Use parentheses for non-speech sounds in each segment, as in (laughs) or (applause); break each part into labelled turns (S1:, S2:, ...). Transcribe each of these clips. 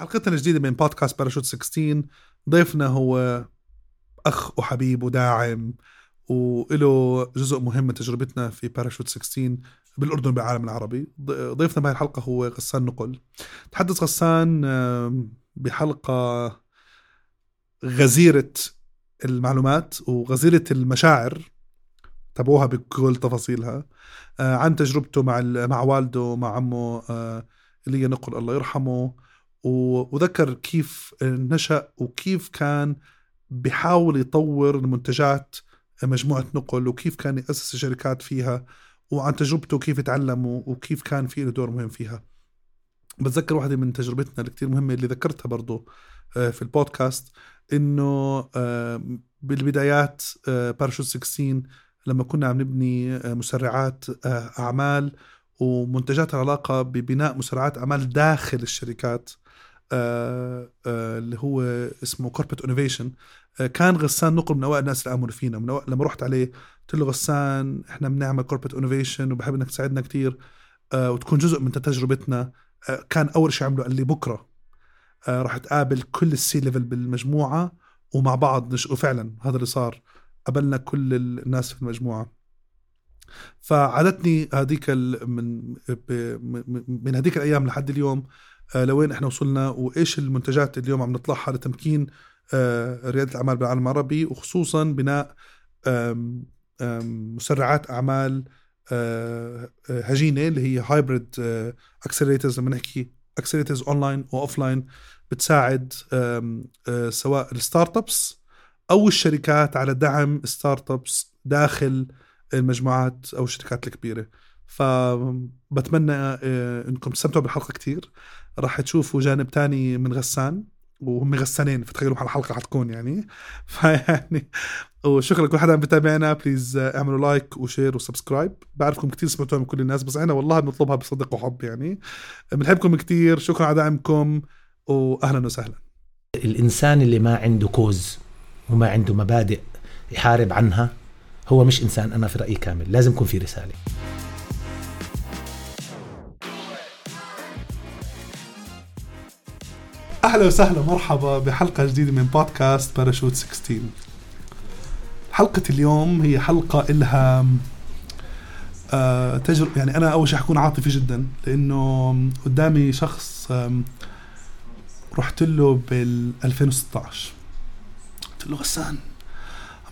S1: حلقتنا الجديدة من بودكاست باراشوت 16 ضيفنا هو أخ وحبيب وداعم وله جزء مهم من تجربتنا في باراشوت 16 بالأردن بالعالم العربي. ضيفنا بهذه الحلقة هو غسان نقل. تحدث غسان بحلقة غزيرة المعلومات وغزيرة المشاعر تابعوها بكل تفاصيلها آه، عن تجربته مع مع والده مع عمه آه، اللي نقل الله يرحمه. وذكر كيف نشأ وكيف كان بحاول يطور المنتجات مجموعة نقل وكيف كان يأسس شركات فيها وعن تجربته كيف تعلم وكيف كان في له دور مهم فيها. بتذكر واحدة من تجربتنا اللي كتير مهمة اللي ذكرتها برضو آه، في البودكاست إنه آه، بالبدايات باراشوت آه، 16 لما كنا عم نبني مسرعات أعمال ومنتجات علاقة ببناء مسرعات أعمال داخل الشركات. اللي هو اسمه corporate innovation كان غسان نقل من أوائل الناس اللي امنوا فينا. من أوائل لما رحت عليه قلت له غسان إحنا بنعمل corporate innovation وبحب إنك تساعدنا كثير وتكون جزء من تجربتنا. كان أول شيء عمله قال لي بكرة آه، راح تقابل كل ال C-level بالمجموعة ومع بعض نش... وفعلا هذا اللي صار. قابلنا كل الناس في المجموعة. فعادتني هذيك من من هذيك الأيام لحد اليوم آه، لوين إحنا وصلنا وإيش المنتجات اللي اليوم عم نطلعها لتمكين آه، ريادة الأعمال بالعالم العربي وخصوصا بناء مسرعات أعمال هجينة اللي هي hybrid accelerators لما نحكي accelerators online و offline بتساعد آه، سواء ال startups أو الشركات على دعم startups داخل المجموعات أو الشركات الكبيرة. فبتمنى آه، إنكم تستمتعوا بالحلقة كتير. راح تشوفوا جانب تاني من غسان وهم غسانين فتخيلوا الحلقة حتكون يعني. (laughs) فيعني وشكرا لكل حدا عم بتابعنا. please اعملوا like و share و subscribe. بعرفكم كثير سمعتوها من كل الناس بس إحنا والله بنطلبها بصدق وحب يعني. بنحبكم كثير شكرا على دعمكم واهلا وسهلا.
S2: الإنسان اللي ما عنده cause وما عنده مبادئ يحارب عنها هو مش إنسان أنا في رأيي كامل. لازم يكون في رسالة.
S1: أهلا وسهلا مرحبا بحلقة جديدة من بودكاست باراشوت 16 حلقة اليوم هي حلقة إلها آه تجربة يعني أنا أول شيء حكون عاطفي جدا لأنه قدامي شخص رحت له بال 2016 قلت له غسان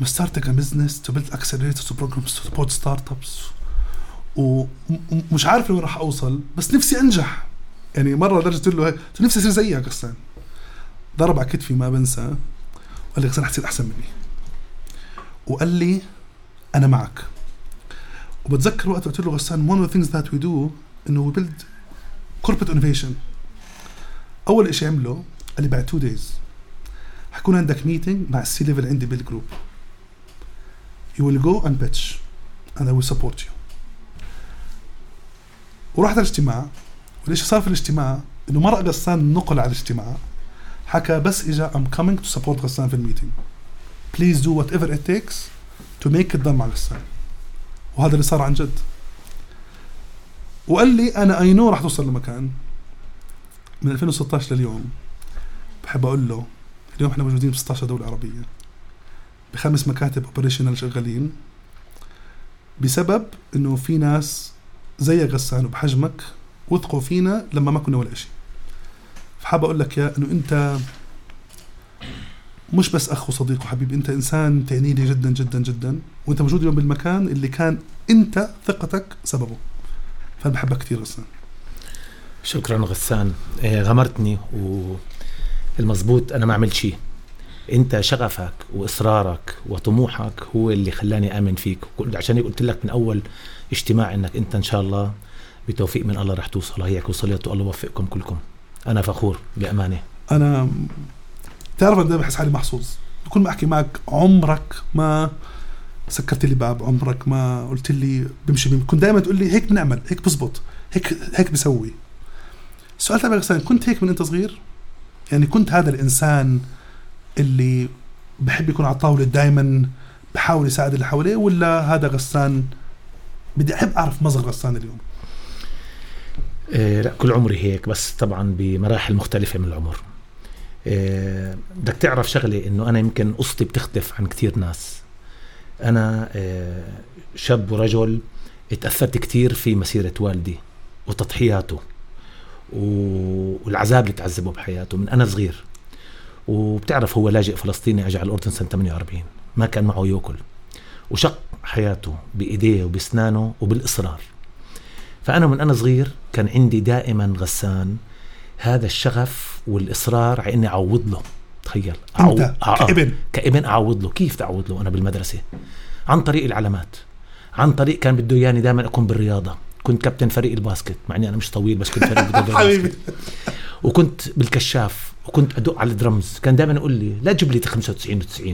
S1: I'm starting a business to build accelerators to programs to support startups. ومش عارف لوين راح أوصل بس نفسي أنجح. يعني مرة لدرجه قلت له هيك نفسي أصير زيك غسان ضرب على كتفي ما بنسى. وقال لي غسان حتصير أحسن مني. وقال لي أنا معك. وبتذكر وقت قلت له غسان one of the things that we do إنه we build corporate innovation. أول شيء عمله قال لي بعد two days. حكون عندك meeting مع ال C-level عندي بال group you will go and pitch and I will support you. ورحت الاجتماع وإيش صار في الاجتماع؟ إنه مرق غسان نقل على الاجتماع. حكى بس إجا I'm coming to support غسان في ال meeting please do whatever it takes to make it مع غسان وهذا اللي صار عن جد. وقال لي أنا I know راح توصل لمكان. من 2016 لليوم بحب أقول له اليوم إحنا موجودين ب 16 دولة عربية. بخمس مكاتب operational شغالين. بسبب إنه في ناس زيك غسان وبحجمك وثقوا فينا لما ما كنا ولا شيء فحاب أقول لك يا إنه أنت مش بس أخ وصديق وحبيب أنت إنسان تعني لي جدا جدا جدا وأنت موجود اليوم بالمكان اللي كان أنت ثقتك سببه. فأنا بحبك كثير غسان
S2: شكرا غسان. إيه، غمرتني والمزبوط أنا ما عملت شيء. أنت شغفك وإصرارك وطموحك هو اللي خلاني آمن فيك. عشان قلت لك من أول اجتماع إنك أنت إن شاء الله بتوفيق من الله رح توصل. هيك وصلت والله يوفقكم كلكم. أنا فخور بأمانة.
S1: أنا تعرف أنا بحس حالي محظوظ؟ ما أحكي معك عمرك ما سكرت لي باب عمرك ما قلت لي بمشي كنت دائما تقول لي هيك بنعمل هيك بزبط هيك هيك بسوي. السؤال تبعك غسان كنت هيك من أنت صغير؟ يعني كنت هذا الإنسان اللي بحب يكون على الطاولة دائما بحاول يساعد اللي حواليه ولا هذا غسان؟ بدي أحب أعرف مصدر غسان اليوم.
S2: إيه لا كل عمري هيك بس طبعا بمراحل مختلفة من العمر. إيه بدك تعرف شغلة إنه أنا يمكن قصتي بتختلف عن كتير ناس. أنا إيه شاب ورجل اتأثرت كتير في مسيرة والدي وتضحياته والعذاب اللي تعذبه بحياته من أنا صغير. وبتعرف هو لاجئ فلسطيني أجى على الأردن سنة 48 ما كان معه يأكل. وشق حياته بإيديه وبأسنانه وبالإصرار. فأنا من أنا صغير كان عندي دائما غسان. هذا الشغف والإصرار على إني أعوض له. تخيل.
S1: أنت آه كابن.
S2: كابن أعوض له. كيف تعوض له أنا بالمدرسة؟ عن طريق العلامات. عن طريق كان بده إياني دائما أكون بالرياضة. كنت كابتن فريق الباسكت مع إني أنا مش طويل بس كنت فريق (laughs)
S1: حبيبي.
S2: وكنت بالكشاف وكنت أدق على الدرمز. كان دائما يقول لي لا تجيب لي 95 و90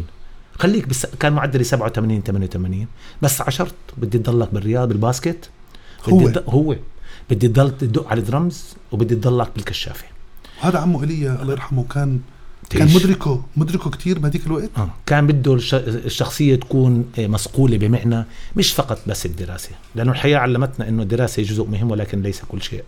S2: خليك بس كان معدلي 87 88 بس عشرت بدي تضلك بالرياض بالباسكت.
S1: هو.
S2: بدي هو. بدي تضل تدق على الدرمز وبدي تضلك بالكشافة.
S1: وهذا عمه ايليا الله يرحمه كان كان مدركه مدركه كثير بهذيك الوقت؟
S2: آه. كان بده الشخصية تكون آه، مصقولة بمعنى مش فقط بس الدراسة لأنه الحياة علمتنا أنه الدراسة جزء مهم ولكن ليس كل شيء.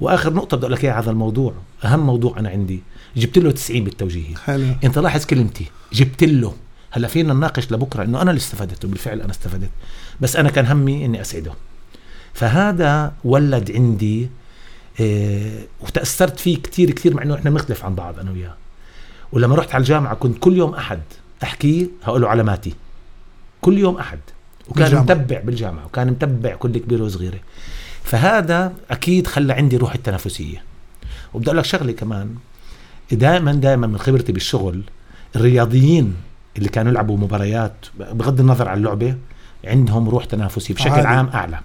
S2: وآخر نقطة بدي أقول لك إياها هذا الموضوع. أهم موضوع أنا عندي جبت له 90 بالتوجيهي
S1: حلو.
S2: أنت لاحظ كلمتي جبت له. هلأ فينا نناقش لبكرة إنه أنا اللي استفدت وبالفعل أنا استفدت. بس أنا كان همي إني أسعده. فهذا ولد عندي إيه وتأثرت فيه كثير كثير مع إنه إحنا بنختلف عن بعض أنا وياه. ولما رحت على الجامعة كنت كل يوم أحد احكيه هقول له علاماتي كل يوم أحد. وكان بالجامعة. متبع بالجامعة وكان متبع كل كبيره وصغيره فهذا أكيد خلى عندي روح التنافسية. وبدي أقول لك شغلة كمان. دائما دائما من خبرتي بالشغل الرياضيين اللي كانوا يلعبوا مباريات بغض النظر عن اللعبة عندهم روح تنافسي بشكل عادي. عام أعلى.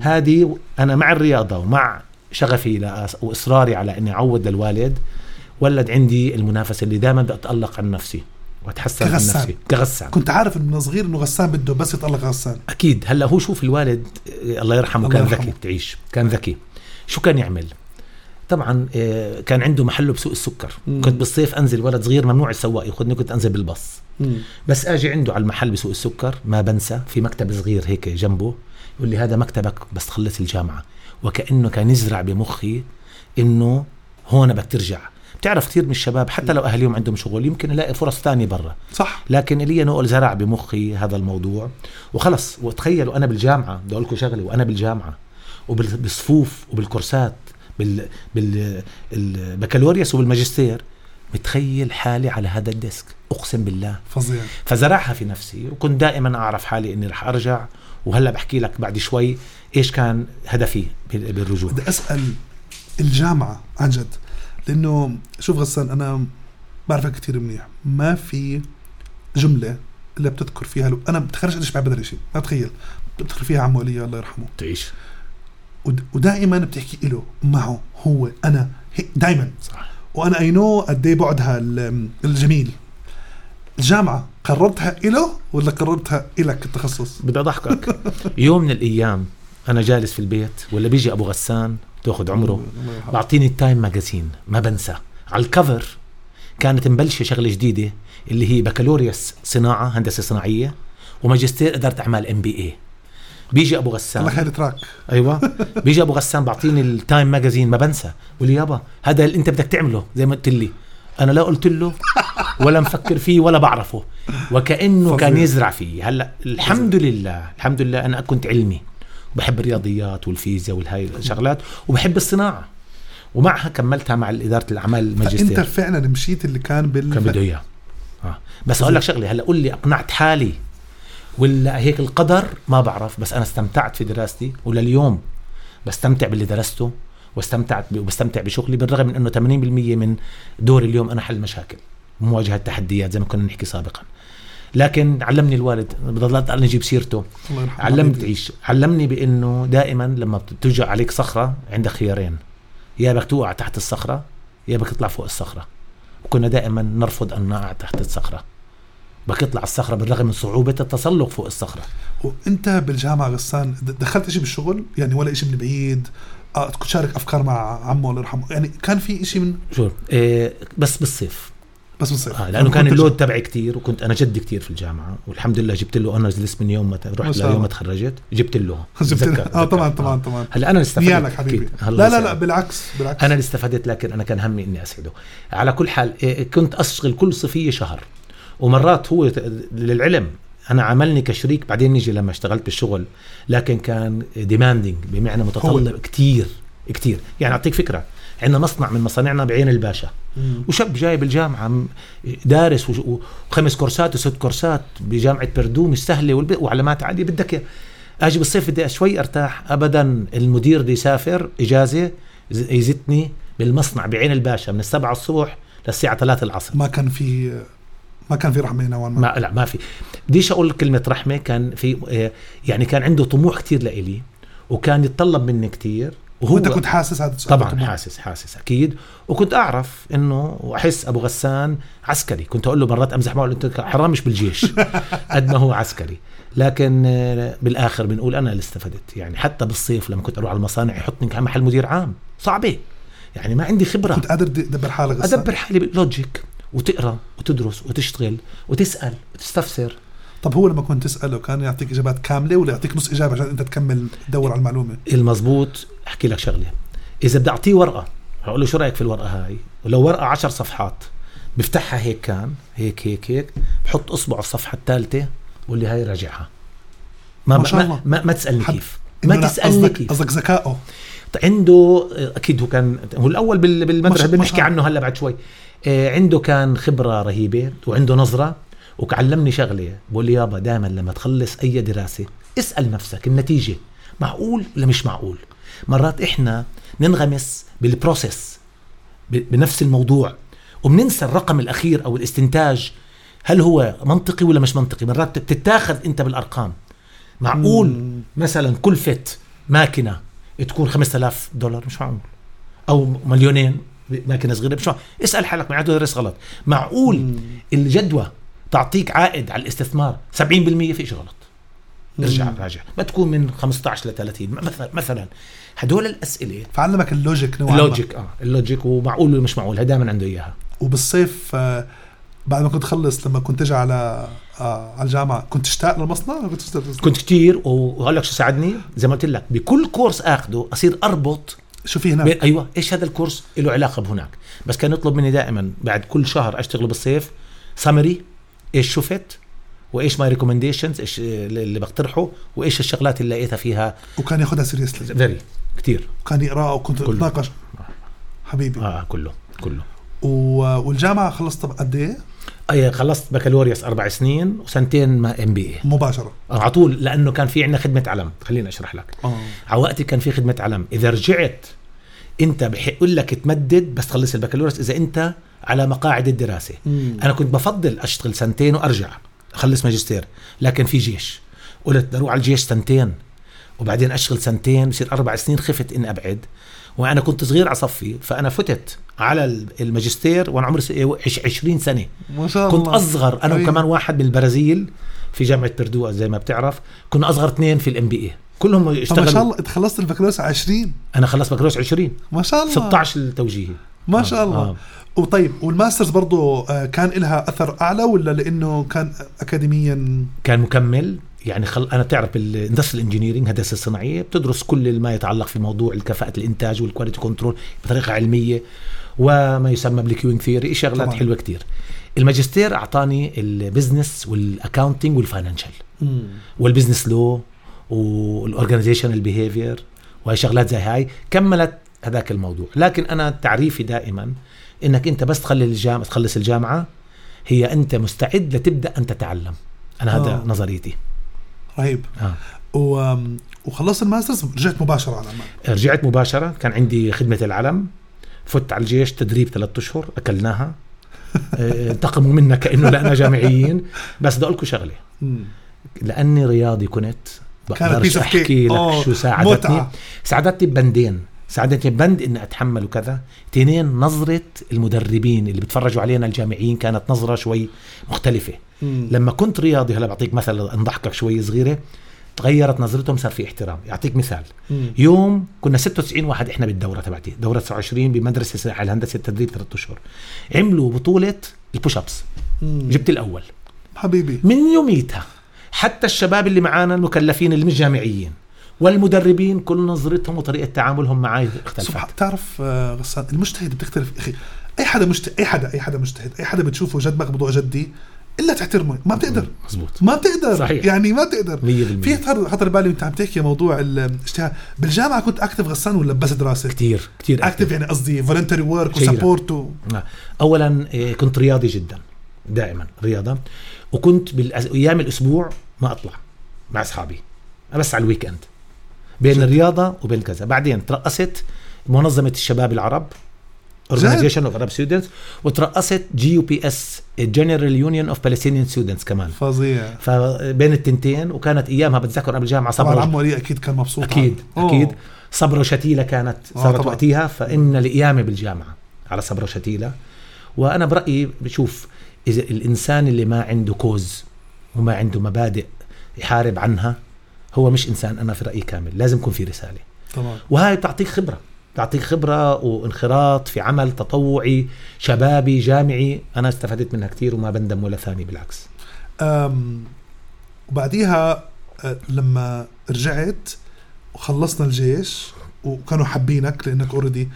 S2: هذه أنا مع الرياضة ومع شغفي وإصراري على إني أعود للوالد ولد عندي المنافسة اللي دائما بدي اتالق عن نفسي وأتحسن كغسان. من نفسي. كغسان.
S1: كنت عارف من صغير إنه غسان بده بس يطلق غسان.
S2: أكيد. هلأ هو شوف الوالد الله يرحمه الله كان ذكي تعيش. كان ذكي. شو كان يعمل؟ طبعا آه، كان عنده محله بسوق السكر. مم. كنت بالصيف أنزل ولد صغير ممنوع السواق ياخذني كنت أنزل بالباص. بس آجي عنده على المحل بسوق السكر ما بنسى في مكتب صغير هيك جنبه. يقول لي هذا مكتبك بس تخلص الجامعة. وكانه كان يزرع بمخي إنه هون بدك ترجع. بتعرف كثير من الشباب حتى لو أهاليهم عندهم شغل يمكن يلاقي فرص ثانية برا.
S1: صح.
S2: لكن لي نقول زرع بمخي هذا الموضوع. وخلص وتخيلوا أنا بالجامعة بدي أقول لكم شغلة وأنا بالجامعة وبالصفوف وبالكورسات بال بالبكالوريوس وبالماجستير متخيل حالي على هذا الديسك. أقسم بالله.
S1: فظيع.
S2: فزرعها في نفسي وكنت دائما أعرف حالي إني رح أرجع. وهلا بحكي لك بعد شوي إيش كان هدفي بالرجوع.
S1: بدي أسأل الجامعة عن جد لأنه شوف غسان أنا بعرفك كثير منيح ما في جملة إلا بتذكر فيها لو أنا بتخرج قديش بحب هذا الشيء ما بتخيل بتذكر فيها عمو علي الله يرحمه.
S2: تعيش.
S1: ودائما بتحكي له معه هو أنا دائما.
S2: صح.
S1: وأنا I know قد إيه بعدها الجميل. الجامعة قررتها له ولا قررتها لك التخصص؟
S2: بدي أضحكك. يوم من الأيام أنا جالس في البيت ولا بيجي أبو غسان تأخذ عمره بعطيني ال Time Magazine ما بنسى. على ال cover كانت مبلشة شغلة جديدة اللي هي بكالوريوس صناعة هندسة صناعية وماجستير إدارة أعمال MBA بيجي أبو غسان.
S1: الله خير تراك.
S2: أيوه. بيجي أبو غسان بعطيني ال Time Magazine ما بنسى. بقول يابا هذا اللي أنت بدك تعمله زي ما قلت لي. أنا لا قلت له ولا مفكر فيه ولا بعرفه. وكانه كان يزرع فيه. هلا الحمد لله الحمد لله أنا كنت علمي. بحب الرياضيات والفيزياء والهاي الشغلات وبحب الصناعة. ومعها كملتها مع إدارة الأعمال الماجستير.
S1: انت فعلا مشيت اللي كان بال
S2: كان بده اياه آه. بس أقول لك شغلة هلا قول لي أقنعت حالي ولا هيك القدر؟ ما بعرف بس أنا استمتعت في دراستي ولليوم بستمتع باللي درسته واستمتعت وبستمتع بشغلي بالرغم من إنه 80% من دوري اليوم أنا حل مشاكل مواجهة تحديات زي ما كنا نحكي سابقا. لكن علمني الوالد بضلت نجيب سيرته. علمني تعيش علمني بإنه دائما لما بتوجع عليك صخرة عندك خيارين. يا بدك توقع تحت الصخرة يا بدك تطلع فوق الصخرة. وكنا دائما نرفض أن نقع تحت الصخرة. بدك تطلع الصخرة بالرغم من صعوبة التسلق فوق الصخرة.
S1: وأنت بالجامعة غسان دخلت شيء بالشغل؟ يعني ولا شيء من بعيد؟ آه تشارك أفكار مع عمه الله يرحمه. يعني كان في شيء من
S2: شو إيه بس بالصيف.
S1: بس بالصيف
S2: آه لأنه كان اللود تبعي كتير وكنت أنا جدي كتير في الجامعة والحمد لله جبت له honors list من يوم ما رحت. ليوم ما تخرجت جبت له. (laughs)
S1: جبت آه طبعا. طبعا طبعا.
S2: هلا أنا اللي استفدت
S1: نيالك حبيبي. لا لا لا. بالعكس بالعكس.
S2: أنا اللي استفدت لكن أنا كان همي إني أسعده. على كل حال إيه، كنت اشتغل كل صيفية شهر. ومرات هو للعلم أنا عملني كشريك بعدين نيجي لما اشتغلت بالشغل لكن كان demanding بمعنى متطلب كتير كتير. يعني أعطيك فكرة. عندنا مصنع من مصانعنا بعين الباشا.
S1: مم.
S2: وشاب جاي بالجامعة دارس وخمس كورسات وست كورسات بجامعة بردو مش سهله والب- وعلامات عاليه بدك. أجي بالصيف بدي شوي أرتاح. ابدا المدير بده يسافر إجازة يزتني بالمصنع بعين الباشا من السبعة الصبح للساعة 3 العصر.
S1: ما كان في ما كان في رحمة نوعا ما.
S2: ما لا ما في. بديش أقول كلمة رحمة كان في آه، يعني كان عنده طموح كتير لإلي وكان يتطلب مني كتير. وهو
S1: وانت كنت حاسس هذا السؤال.
S2: طبعا حاسس حاسس أكيد. وكنت أعرف إنه وأحس أبو غسان عسكري. كنت أقول له مرات أمزح معه أنت حرام مش بالجيش. (laughs) قد ما هو عسكري. لكن آه، بالآخر بنقول أنا اللي استفدت. يعني حتى بالصيف لما كنت أروح على المصانع يحطني كان محل مدير عام. صعبة. يعني ما عندي خبرة.
S1: كنت قادر تدبر حالك.
S2: أدبر حالي باللوجيك وتقرأ وتدرس وتشتغل وتسأل وتستفسر.
S1: طب هو لما كنت تسأله كان يعطيك إجابات كاملة ولا يعطيك نص إجابة عشان أنت تكمل تدور على المعلومة؟
S2: المزبوط أحكي لك شغلة. إذا بدي أعطيه ورقة هقول له شو رأيك في الورقة هاي؟ ولو ورقة عشر صفحات بفتحها هيك كان هيك هيك هيك بحط أصبعه في الصفحه الثالثة بقول لي هاي راجعها. ما
S1: ما شاء
S2: ما,
S1: الله.
S2: ما, ما
S1: تسألني
S2: كيف. ما
S1: تسألني
S2: كيف.
S1: قصدك ذكائه.
S2: عنده أكيد هو كان هو
S1: الأول بالمدرسة
S2: بنحكي عنه هلا بعد شوي. آه، عنده كان خبرة رهيبة وعنده نظرة وعلمني شغلة. بقول لي يابا دائما لما تخلص أي دراسة اسأل نفسك النتيجة. معقول ولا مش معقول؟ مرات إحنا ننغمس بالبروسيس بنفس الموضوع وبننسى الرقم الأخير أو الاستنتاج هل هو منطقي ولا مش منطقي؟ مرات بتتاخذ أنت بالأرقام. معقول
S1: مم.
S2: مثلا كلفة ماكينة تكون 5000 دولار؟ مش معقول. أو مليونين ماكينة صغيرة؟ مش معقول. اسأل حالك معناته درس غلط. معقول
S1: مم.
S2: الجدوى تعطيك عائد على الاستثمار 70% في شيء غلط. ارجع. راجع. ما تكون من 15 ل 30 مثلا مثلا. هدول الأسئلة.
S1: فعلمك ال logic نوعا ما.
S2: ال logic آه ال logic ومعقول ولا مش معقول دائما عنده إياها.
S1: وبالصيف آه، بعد ما كنت تخلص لما كنت تجي على آه، على الجامعة كنت تشتاق للمصنع كنت
S2: كنت كتير وهقول لك شو ساعدني؟ زي ما قلت لك بكل كورس آخده أصير أربط
S1: شو في هناك؟
S2: أيوه إيش هذا الكورس له علاقة بهناك. بس كان يطلب مني دائما بعد كل شهر أشتغل بالصيف سمري إيش شفت؟ وإيش my recommendations إيش اللي بقترحه؟ وإيش الشغلات اللي لقيتها فيها؟
S1: وكان ياخذها seriously
S2: very كتير.
S1: وكان يقرأ وكنت
S2: كله.
S1: تتناقش حبيبي.
S2: آه كله كله.
S1: و- والجامعة خلصت قد إيه؟
S2: أي خلصت بكالوريوس أربع سنين وسنتين ما MBA
S1: مباشرة.
S2: على طول لأنه كان في عندنا خدمة علم. خليني أشرح لك.
S1: آه.
S2: على وقتي كان في خدمة علم. إذا رجعت أنت بحق لك تمدد بس تخلص البكالوريوس إذا أنت على مقاعد الدراسة.
S1: مم.
S2: أنا كنت بفضل أشتغل سنتين وأرجع أخلص ماجستير لكن في جيش. قلت بدي أروح على الجيش سنتين. وبعدين اشتغل سنتين بصير أربع سنين خفت إني أبعد. وأنا كنت صغير على صفي فأنا فتت على الماجستير وأنا عمري س- عش- 20 سنة.
S1: ما شاء
S2: كنت
S1: الله
S2: أصغر أنا
S1: أيوة.
S2: وكمان واحد من البرازيل في جامعة بردو زي ما بتعرف. كنا أصغر اثنين في ال MBA كلهم
S1: طب ما
S2: اشتغلوا.
S1: شاء الله انت خلصت البكالوريوس على 20
S2: أنا خلصت بكالوريوس 20
S1: ما شاء الله.
S2: 16 التوجيهي.
S1: ما
S2: آه،
S1: شاء الله.
S2: آه.
S1: وطيب وال master's برضو آه، كان لها أثر أعلى ولا لأنه كان اكاديميا؟
S2: كان مكمل. يعني خل... أنا بتعرف بال industrial engineering هندسة الصناعيه بتدرس كل ما يتعلق في موضوع الكفاءة الإنتاج وال quality control بطريقة علمية وما يسمى بال queuing theory شغلات
S1: طبعاً.
S2: حلوة كتير. الماجستير أعطاني البزنس والاكاونتنج والفاينانشال والبزنس لو والاورجنايزيشنال بيهيفير وهي شغلات زي هاي. كملت هذاك الموضوع. لكن أنا تعريفي دائما إنك أنت بس تخلي الجامعة تخلص الجامعة هي أنت مستعد لتبدأ أن تتعلم. أنا هذا
S1: آه.
S2: نظريتي.
S1: رهيب
S2: آه.
S1: و... وخلصت ال master's رجعت مباشرة على عمان
S2: رجعت مباشرة كان عندي خدمة العلم فت على الجيش تدريب ثلاثة أشهر أكلناها (laughs) آه، انتقموا منا كانه لنا جامعيين بس بدي أقول لكم
S1: شغلة.
S2: لأني رياضي كنت بقدرش. أحكي لك شو ساعدتني
S1: متعة.
S2: ساعدتني ببندين ساعدتني بند إني أتحمل وكذا تنين نظرة المدربين اللي بتفرجوا علينا الجامعيين كانت نظرة شوي مختلفة.
S1: مم.
S2: لما كنت رياضي هلا بعطيك مثل نضحكك شوي صغيرة تغيرت نظرتهم صار في احترام. يعطيك مثال.
S1: مم.
S2: يوم كنا 96 واحد إحنا بالدورة تبعتي دورة 29 بمدرسة ساحل الهندسة التدريب ثلاث أشهر. عملوا بطولة البوش ابس. جبت الأول.
S1: حبيبي.
S2: من يوميتها حتى الشباب اللي معانا المكلفين اللي مش جامعيين. والمدربين كل نظرتهم وطريقة تعاملهم معي اختلفت.
S1: سبحان بتعرف آه، غسان المجتهد بتختلف أخي. أي حدا مجتهد أي حدا أي حدا مجتهد أي حدا بتشوفه جد ماخذ موضوع جدي إلا تحترمه. ما بتقدر.
S2: مزبوط
S1: ما بتقدر.
S2: صحيح.
S1: يعني ما بتقدر.
S2: 100%
S1: في خطر خطر بالي وأنت عم تحكي موضوع الاجتهاد بالجامعة كنت active غسان ولا بس دراسة؟
S2: كثير كثير
S1: active يعني قصدي voluntary work.
S2: و
S1: sport و...
S2: آه. اولا إيه، كنت رياضي جدا دائما رياضة. وكنت بالايام الأسبوع ما أطلع مع أصحابي. بس على ال weekend بين
S1: جد.
S2: الرياضة وبين كذا بعدين ترأست منظمة الشباب العرب Organization of Arab Students وترأست GUPS General Union of Palestinian Students كمان
S1: فظيع
S2: فبين التنتين وكانت أيامها بتذكر قبل الجامعة
S1: طبعا
S2: صبرا
S1: عمو علي أكيد كان مبسوط
S2: أكيد
S1: عنه. أكيد.
S2: صبرا وشتيلة كانت
S1: آه،
S2: صارت
S1: طبعاً.
S2: وقتها فإن القيامه بالجامعة على صبرا وشتيلة وأنا برأيي بشوف إذا الإنسان اللي ما عنده كوز وما عنده مبادئ يحارب عنها هو مش إنسان أنا في رأيي كامل لازم يكون في رسالة.
S1: طبعا
S2: وهاي بتعطيك خبرة بتعطيك خبرة وانخراط في عمل تطوعي شبابي جامعي أنا استفدت منها كثير وما بندم ولا ثاني بالعكس.
S1: أم وبعديها أه، لما رجعت وخلصنا الجيش وكانوا حابينك لأنك already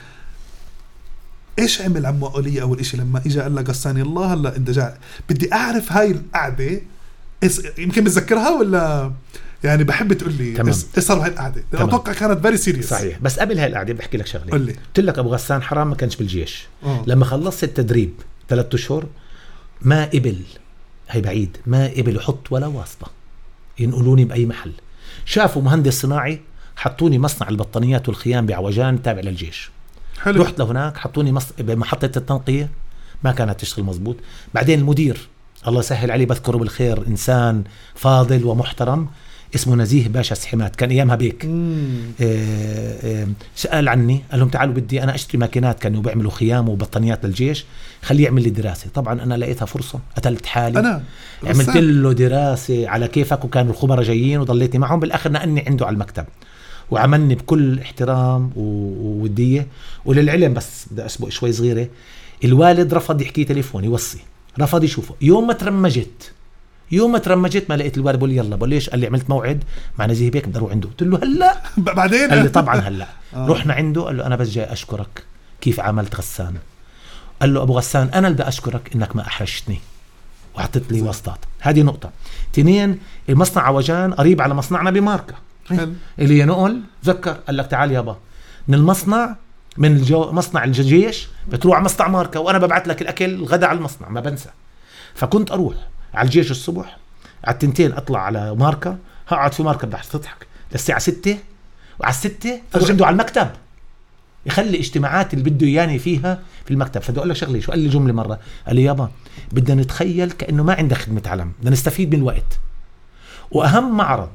S1: إيش عمل عمو علي أول إشي لما اجى قال لك غسان يلا هلا أنت جاي بدي أعرف هاي القعدة يمكن بتذكرها ولا؟ يعني بحب تقول لي
S2: تمام.
S1: صار بهاي
S2: القعدة.
S1: أتوقع كانت very serious
S2: صحيح. بس قبل هاي القعدة بدي احكي لك شغلة.
S1: قل لي.
S2: قلت لك أبو غسان حرام ما كانش بالجيش.
S1: آه.
S2: لما خلصت التدريب ثلاثة أشهر ما قبل هي بعيد ما قبل يحط ولا واسطة ينقلوني بأي محل. شافوا مهندس صناعي حطوني مصنع البطانيات والخيام بعوجان تابع للجيش.
S1: حلو.
S2: رحت لهناك حطوني مص... بمحطة التنقية. ما كانت تشتغل مزبوط بعدين المدير الله يسهل عليه بذكره بالخير إنسان فاضل ومحترم. اسمه نزيه باشا سحمات كان أيامها بيك. آه، آه، سأل عني قال لهم تعالوا بدي أنا أشتري ماكينات كانوا بيعملوا خيام وبطانيات للجيش خليه يعمل لي دراسة. طبعا أنا لقيتها فرصة قتلت حالي.
S1: أنا؟
S2: عملت. له دراسة على كيفك وكانوا الخبراء جايين وضليتني معهم بالآخر نقلني عنده على المكتب. وعملني بكل احترام و- وودية وللعلم بس بدي أسبق شوي صغيرة الوالد رفض يحكي تليفون يوصي رفض يشوفه. يوم ما ترمجت يوم ما ترمجت ما لقيت الوالد بقول لي يلا بقول ليش؟ قال لي عملت موعد مع نزيه بيك بدي أروح عنده. قلت له هلا؟ (laughs)
S1: بعدين؟
S2: قال لي طبعا هلا. (laughs)
S1: آه.
S2: رحنا عنده قال له أنا بس جاي أشكرك. كيف عملت غسان؟ قال له أبو غسان أنا اللي بدي أشكرك إنك ما أحرجتني وحطيت لي واسطات. هذه نقطة. اثنين المصنع عوجان قريب على مصنعنا بماركة.
S1: حلو.
S2: اللي نقل تذكر؟ قال لك تعال يابا. من المصنع من الجو مصنع الجيش بتروح على مصنع ماركة وأنا ببعث لك الأكل الغداء على المصنع ما بنسى. فكنت أروح. على الجيش الصبح على التنتين أطلع على ماركة هقعد في ماركة بدها تضحك. للساعة 6 وعلى الستة أروح عنده على المكتب. يخلي اجتماعات اللي بده إياني فيها في المكتب. فبدي أقول لك شغلة شو قال لي جملة مرة؟ قال لي يابا بدنا نتخيل كأنه ما عندك خدمة علم بدنا نستفيد من الوقت وأهم معرض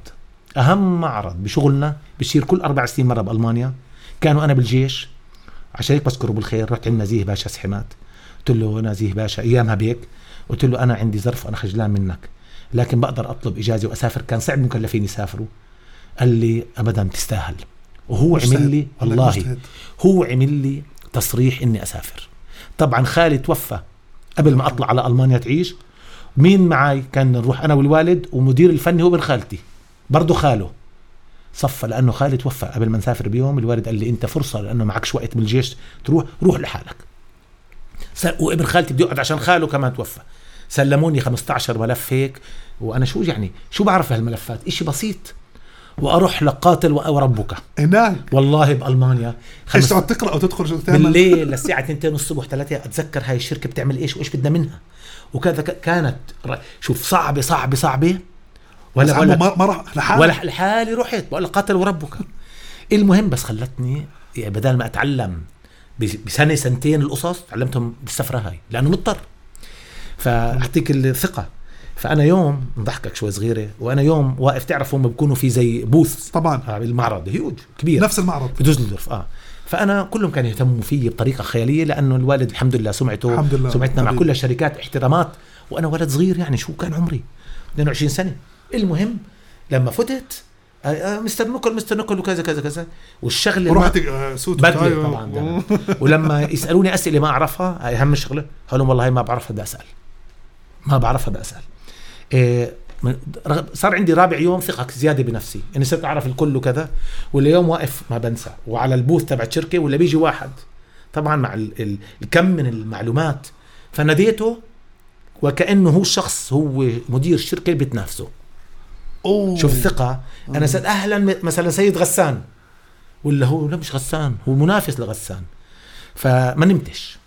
S2: أهم معرض بشغلنا بصير كل أربع سنين مرة بألمانيا. كانوا أنا بالجيش عشان هيك بذكره بالخير رحت عند نزيه باشا سحمات قلت له نزيه باشا أيامها بيك قلت له أنا عندي ظرف وأنا خجلان منك لكن بقدر أطلب إجازة وأسافر. كان صعب المكلفين يسافروا؟ قال لي ابدا تستاهل. وهو. عمل لي والله. هو عمل لي تصريح إني أسافر. طبعا خالي توفى قبل ما أطلع على ألمانيا تعيش. مين معي كان نروح أنا والوالد ومدير الفني هو ابن خالتي برضه خاله. صفى لأنه خالي توفى قبل ما نسافر بيوم. الوالد قال لي أنت فرصة لأنه معكش وقت بالجيش تروح روح لحالك. وابن خالتي بده يقعد عشان خاله كمان توفى. سلموني 15 ملف هيك وأنا شو يعني؟ شو بعرف هالملفات؟ إشي بسيط. وأروح لقاتل وربك.
S1: هناك؟
S2: والله
S1: بألمانيا
S2: إيش
S1: تقعد تقرأ وتدخل شو تعمل؟
S2: بالليل للساعة 2 الصبح 3 أتذكر هاي الشركة بتعمل إيش وإيش بدنا منها. وكذا كانت شوف صعبة صعبة
S1: بس
S2: ولا ولا
S1: ما راح لحالك؟
S2: ولا لحالي رحت. بقول قاتل وربك. المهم بس خلتني يعني بدل ما أتعلم بس- بسنة سنتين القصص تعلمتهم بالسفرة هاي لأنه مضطر. فأعطيك الثقة. فأنا يوم نضحكك شوي صغيرة وأنا يوم واقف تعرف هم بيكونوا في زي بوث
S1: طبعا.
S2: آه، بالمعرض هيوج كبير.
S1: نفس المعرض.
S2: في دوزلدورف آه. فأنا كلهم كانوا يهتموا فيي بطريقة خيالية لأنه الوالد الحمد لله سمعته
S1: الحمد لله.
S2: سمعتنا مع
S1: حبيبي.
S2: كل الشركات احترامات. وأنا ولد صغير يعني شو كان عمري؟ 22 سنة. المهم لما فتت مستر نوكل مستر نوكل وكذا كذا كذا. والشغلة
S1: ورحت آه، سوت
S2: بدلة. طبعا ده. ولما يسألوني أسئلة ما أعرفها هاي أهم شغلة. قال لهم والله هاي ما بعرفها بدي أسأل. ما بعرفها بدي أسأل. إيه من- صار عندي رابع يوم ثقة زيادة بنفسي. إني صرت أعرف الكل وكذا. واليوم واقف ما بنسى. وعلى البوث تبع الشركة ولا بيجي واحد. طبعا مع ال- ال- الكم من المعلومات. فناديته وكأنه هو الشخص هو مدير الشركة اللي بتنافسه
S1: أوه.
S2: شوف الثقة. أنا سأل أهلا مثلا سيد غسان. ولا هو لا مش غسان هو منافس لغسان. فما نمتش.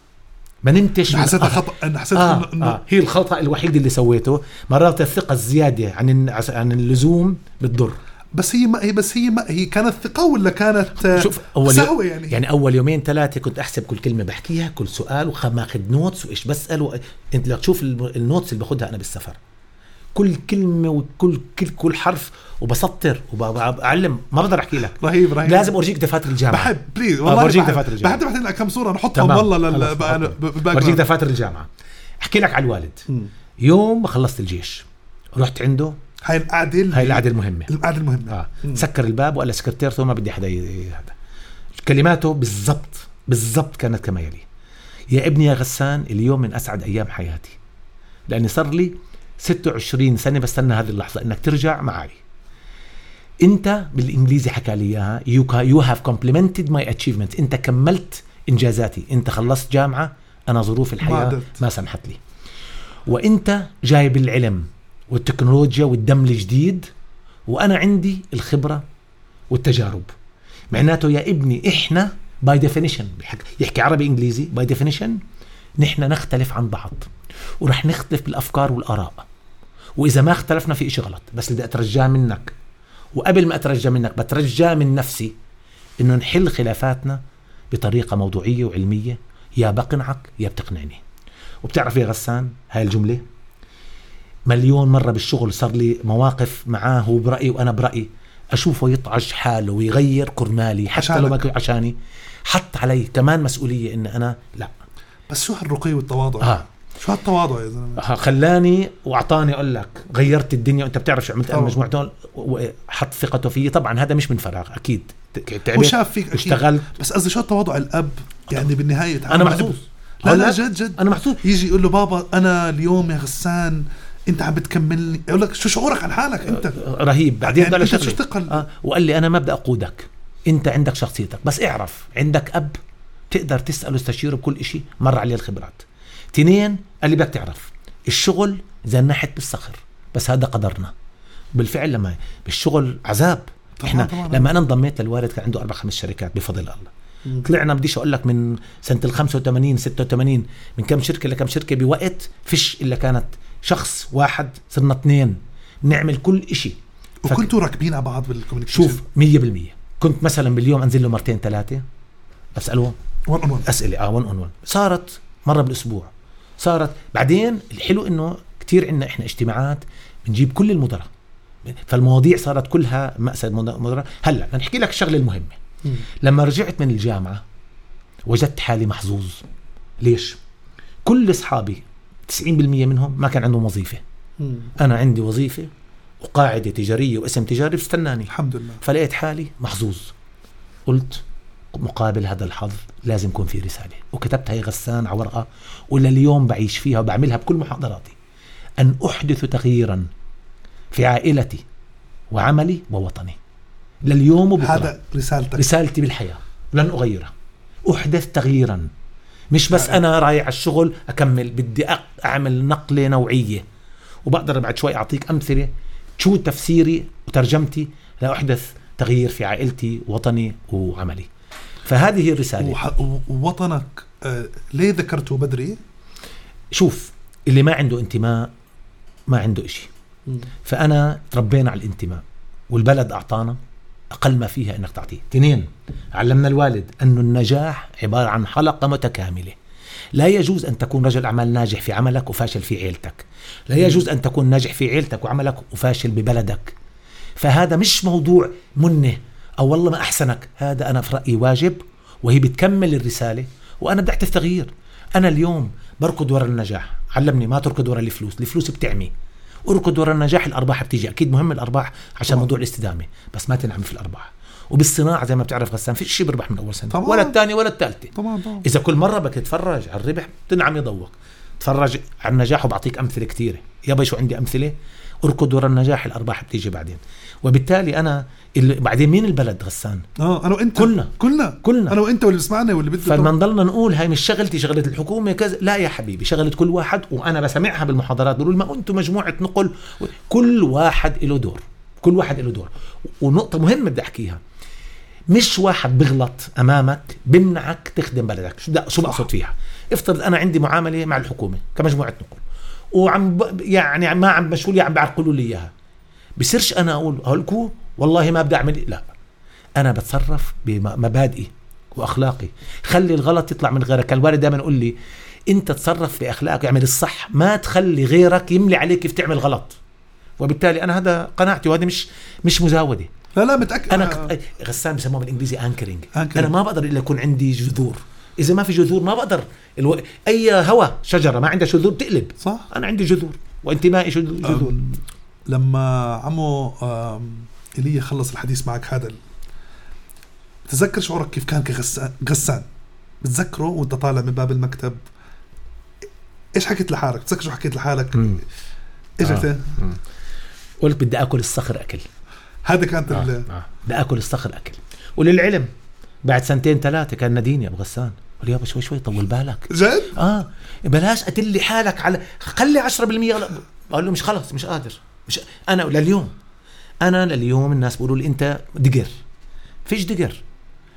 S2: ما نمتش أخ-
S1: خطا أنا حسيت
S2: آه
S1: إنه
S2: آه. هي الخطا الوحيد اللي سويته. مرات الثقة الزيادة عن عن اللزوم بتضر.
S1: بس هي ما هي بس هي ما هي كانت ثقة ولا كانت
S2: شوف
S1: أول
S2: سهوة
S1: يعني,
S2: يعني أول يومين ثلاثة كنت أحسب كل كلمة بحكيها كل سؤال وماخذ نوتس وإيش بسال و... أنت لو تشوف ال notes اللي باخذها أنا بالسفر. كل كلمة وكل كل كل حرف وبسطر وبعلم. ما بقدر أحكي لك.
S1: رهيب رهيب.
S2: لازم أورجيك دفاتر الجامعة.
S1: بحب
S2: please
S1: والله بحب.
S2: دفاتر الجامعة.
S1: بحب تبعت لنا كم صورة؟ نحطهم. والله لل
S2: خلص،
S1: ب-
S2: okay.
S1: ب- بال back
S2: ورجيك
S1: ground.
S2: دفاتر الجامعة. أحكي لك على الوالد.
S1: مم.
S2: يوم ما خلصت الجيش رحت عنده.
S1: هاي القعده
S2: هاي القعده المهمه
S1: القعده المهمه
S2: آه.
S1: مم.
S2: سكر الباب وقال لسكرتيرته ما بدي حدا ي- هذا. كلماته بالضبط بالضبط كانت كما يلي. يا ابني يا غسان اليوم من أسعد أيام حياتي. لاني صار لي 26 سنة بستنى هذه اللحظة إنك ترجع معي. أنت بالإنجليزي حكى لي إياها you you have complemented my achievement أنت كملت إنجازاتي. أنت خلصت جامعة أنا ظروف الحياة
S1: قدرت.
S2: ما سمحت لي. وأنت جايب العلم والتكنولوجيا والدم الجديد وأنا عندي الخبرة والتجارب. معناته يا ابني إحنا by definition يحكي عربي إنجليزي by definition نحن نختلف عن بعض. ورح نختلف بالأفكار والآراء. وإذا ما اختلفنا في إشي غلط بس اللي بدي أترجاه منك. وقبل ما اترجى منك بترجاه من نفسي إنه نحل خلافاتنا بطريقة موضوعية وعلمية يا بقنعك يا بتقنعني. وبتعرف يا غسان هاي الجملة؟ مليون مرة بالشغل صار لي مواقف معاه هو برايي وأنا برأيي. أشوفه يطعج حاله ويغير كرمالي حتى لو ما
S1: عشانك.
S2: كان عشاني. حط علي كمان مسؤولية ان أنا لا.
S1: بس شو هالرقي والتواضع؟
S2: آه.
S1: شو هالتواضع يا
S2: زلمة؟ خلاني واعطاني أقول لك غيرت الدنيا. وانت بتعرف شو عملت
S1: أنا.
S2: مجموعة دول وحط ثقته فيي. طبعا هذا مش من فراغ
S1: أكيد.
S2: تعبت
S1: شاف فيك
S2: واشتغلت.
S1: بس قصدي شو التواضع الأب؟ يعني
S2: بالنهاية
S1: أنا
S2: محظوظ.
S1: لا لا جد جد.
S2: أنا محظوظ.
S1: يجي يقول له بابا أنا اليوم يا غسان أنت عم بتكملني. يقول لك شو شعورك عن حالك أنت؟
S2: رهيب. بعدين
S1: يعني
S2: شغلة.
S1: تقل؟
S2: آه وقال لي أنا ما بدي أقودك. أنت عندك شخصيتك. بس اعرف عندك أب تقدر تسأله استشيره بكل إشي مر عليه الخبرات. تنين قال لي بدك تعرف. الشغل زي النحت بالصخر بس هذا قدرنا. بالفعل لما بالشغل عذاب.
S1: طبعاً
S2: إحنا
S1: طبعاً.
S2: لما أنا انضميت للوالد كان عنده أربع خمس شركات بفضل الله.
S1: مم.
S2: طلعنا بديش أقول لك من سنة ال 85 86 من كم شركة لكم شركة بوقت فيش إلا كانت شخص واحد صرنا اثنين. نعمل كل فك-
S1: وكنتوا راكبين على بعض بال communication؟
S2: شوف 100% كنت مثلا باليوم أنزل له مرتين ثلاثة. اساله
S1: one
S2: أسئلة. آه 1 on 1 صارت مرة بالأسبوع. صارت. بعدين الحلو إنه كثير عندنا إحنا اجتماعات بنجيب كل المدراء. فالمواضيع صارت كلها مأسسة مدراء هلأ نحكي لك الشغله المهمة. لما رجعت من الجامعة وجدت حالي محظوظ. ليش؟ كل أصحابي 90% منهم ما كان عندهم وظيفة. أنا عندي وظيفة وقاعدة تجارية واسم تجاري بستناني.
S1: الحمد لله.
S2: فلقيت حالي محظوظ. قلت مقابل هذا الحظ لازم يكون في رسالة. وكتبت هي غسان على ورقة ولا اليوم بعيش فيها وبعملها بكل محاضراتي. أن أحدث تغييرا في عائلتي وعملي ووطني. لليوم وبكرة.
S1: هذا رسالتك.
S2: رسالتي بالحياة. لن أغيرها. أحدث تغييرا. مش بس أنا رايح على الشغل أكمل بدي أعمل نقلة نوعية. وبقدر بعد شوي أعطيك أمثلة شو تفسيري وترجمتي لأحدث تغيير في عائلتي وطني وعملي. فهذه هي الرسالة.
S1: ووطنك آه ليه ذكرته بدري؟
S2: شوف اللي ما عنده انتماء ما عنده إشي. فأنا تربينا على الانتماء. والبلد أعطانا أقل ما فيها أنك تعطيه. اثنين علمنا الوالد أن النجاح عبارة عن حلقة متكاملة. لا يجوز أن تكون رجل أعمال ناجح في عملك وفاشل في عيلتك. لا يجوز أن تكون ناجح في عيلتك وعملك وفاشل ببلدك. فهذا مش موضوع منه. أو والله ما أحسنك. هذا أنا في رأيي واجب وهي بتكمل الرسالة وأنا بدي أحدث تغيير أنا اليوم بركض ورا النجاح. علمني ما تركض ورا الفلوس. الفلوس بتعمي. أركض ورا النجاح الأرباح بتيجي. أكيد مهم الأرباح عشان
S1: طبعاً.
S2: موضوع الاستدامة. بس ما تنعم في الأرباح. وبالصناعة زي ما بتعرف غسان في شيء بيربح من أول سنة.
S1: طبعاً.
S2: ولا الثانية ولا الثالثة.
S1: طبعا طبعا.
S2: إذا كل مرة بدك تتفرج على الربح بتنعم يضوق. تفرج على النجاح وبعطيك أمثلة كثيرة. يابا شو عندي أمثلة. أركض ورا النجاح الأرباح بتيجي بعدين. وبالتالي أنا اللي بعدين مين البلد غسان؟
S1: آه أنا وأنت.
S2: كلنا.
S1: كلنا.
S2: كلنا.
S1: أنا وأنت واللي بسمعنا واللي بده
S2: فلما نضلنا نقول هاي مش شغلتي شغلة الحكومة كذا. لا يا حبيبي شغلة كل واحد وأنا بسمعها بالمحاضرات بقول ما أنتم مجموعة نقل. كل واحد له دور. كل واحد له دور. ونقطة مهمة بدي أحكيها. مش واحد بغلط أمامك بمنعك تخدم بلدك. شو شو بقصد فيها؟ افترض أنا عندي معاملة مع الحكومة كمجموعة نقل. وعم ب- يعني ما عم مشغول عم بيعرقلوا لي إياها. بصيرش أنا أقول هلكو والله ما بدي أعمل إيه. لا. أنا بتصرف بمبادئي وأخلاقي. خلي الغلط يطلع من غيرك. الوالد دائما يقول لي أنت تصرف بأخلاقك اعمل الصح. ما تخلي غيرك يملي عليك كيف تعمل غلط. وبالتالي أنا هذا قناعتي وهذا مش مش مزاودة.
S1: لا لا
S2: متأكد.
S1: أنا.
S2: كت... غسان بسموه بالإنجليزي
S1: anchoring.
S2: أنا ما بقدر إلا يكون عندي جذور. إذا ما في جذور ما بقدر. ألو... أي هوا شجرة ما عندها جذور تقلب
S1: صح.
S2: أنا عندي جذور. وانتمائي جذور جذور.
S1: أم، لما عمو ايليا خلص الحديث معك هذا تذكر شعورك كيف كان كغسان غسان؟ بتذكره وأنت طالع من باب المكتب؟ إيش حكيت لحالك؟ تذكر شو حكيت لحالك. إيش
S2: آه.
S1: قلت
S2: بدي آكل الصخر أكل.
S1: هذا كانت
S2: آه.
S1: ال-
S2: آه. بدي آكل الصخر أكل. وللعلم بعد سنتين ثلاثة كان ناديني أبو غسان. قال لي يابا شوي شوي طول بالك.
S1: جد؟
S2: آه. بلاش اتلي حالك على خلي 10% غلط بقول له مش خلص مش قادر. مش أنا لليوم. أنا لليوم الناس بيقولوا لي أنت دقر. فيش دقر.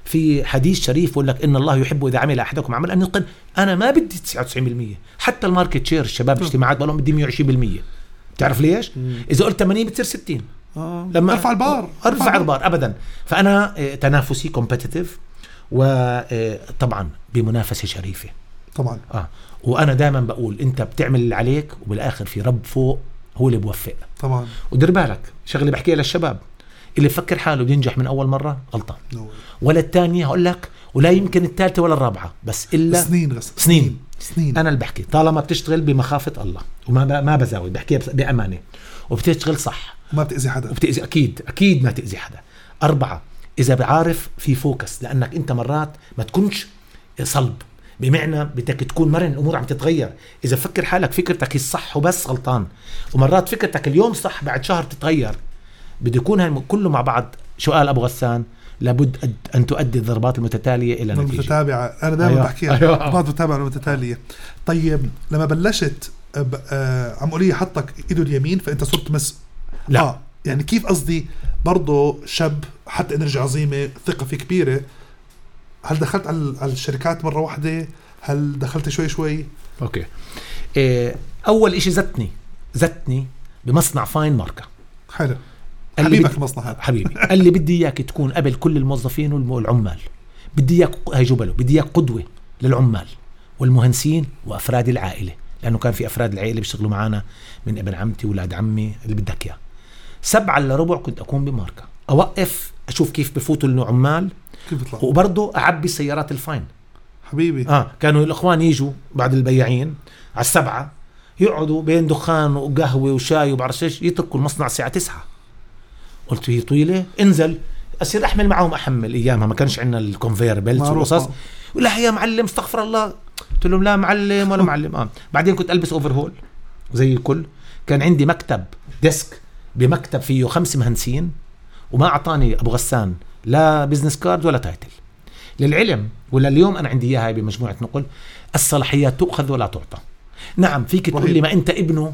S2: في حديث شريف بقول لك إن الله يحب إذا عمل أحدكم عمل أن يتقن أنا ما بدي 99% حتى ال market share الشباب الاجتماعات بقول لهم بدي 120% بتعرف ليش؟ إذا قلت 80 بتصير 60
S1: آه.
S2: لما
S1: أرفع البار.
S2: أرفع البار. ابدا. فأنا آه، تنافسي competitive وطبعا بمنافسة شريفة.
S1: طبعا.
S2: آه. وأنا دائما بقول أنت بتعمل اللي عليك وبالآخر في رب فوق هو اللي بوفق.
S1: طبعا
S2: ودير بالك شغله بحكيها للشباب. اللي بفكر حاله بينجح من أول مرة غلطان.
S1: no
S2: ولا الثانية هقول لك ولا يمكن الثالثه ولا الرابعة بس إلا
S1: سنين غسان
S2: سنين.
S1: سنين.
S2: أنا اللي بحكي طالما بتشتغل بمخافة الله وما ما بزاود بحكيها بس- بأمانة. وبتشتغل صح.
S1: وما بتأذي حدا.
S2: وبتأذي أكيد أكيد ما تأذي حدا. أربعة إذا بعارف في focus لأنك أنت مرات ما تكونش صلب. بمعنى بدك تكون مرن الأمور عم تتغير. إذا فكر حالك فكرتك الصح وبس غلطان. ومرات فكرتك اليوم صح بعد شهر تتغير. بده يكون كله مع بعض. شو قال أبو غسان لابد أن تؤدي الضربات المتتالية إلى نتيجة.
S1: المتتابعة. أنا دائما
S2: أيوة.
S1: بحكيها.
S2: أيوة.
S1: بعض المتابعة المتتالية. طيب لما بلشت آه، عمولية حطك إيده اليمين فأنت صرت مس.
S2: لا.
S1: آه يعني كيف قصدي برضه شاب حتى إنرجي عظيمة ثقة فيه كبيرة هل دخلت على الشركات مرة واحدة؟ هل دخلت شوي شوي؟
S2: okay. إيه أول إشي زتني زتني بمصنع فاين ماركة.
S1: حلو. حبيبك المصنع هذا.
S2: حبيبي. قال لي بدي إياك تكون قبل كل الموظفين والعمال. بدي إياك هي جبله بدي إياك قدوة للعمال والمهندسين وأفراد العائلة لأنه كان في أفراد العائلة بيشتغلوا معنا من ابن عمتي واولاد عمي اللي بدك إياه. سبعة إلا ربع كنت أكون بماركة. أوقف أشوف كيف بفوتوا العمال
S1: كيف بيطلع
S2: وبرضه أعبي سيارات الفاين.
S1: حبيبي.
S2: آه كانوا الإخوان يجوا بعد البياعين على السبعة يقعدوا بين دخان وقهوة وشاي وبعرف إيش يتركوا المصنع الساعة تسعة. قلت هي طويلة انزل. أصير أحمل معهم أحمل. أيامها ما كانش عندنا ال conveyor belt
S1: معروف.
S2: والقصص. ولا يا معلم استغفر الله. قلت لهم لا معلم ولا معلم. آه. بعدين كنت ألبس overall زي الكل. كان عندي مكتب desk بمكتب فيه خمس مهندسين وما أعطاني أبو غسان لا business card ولا title للعلم ولا اليوم أنا عندي إياها بمجموعة نقل الصلاحيات تؤخذ ولا تعطى. نعم فيك تقول. لي ما أنت ابنه.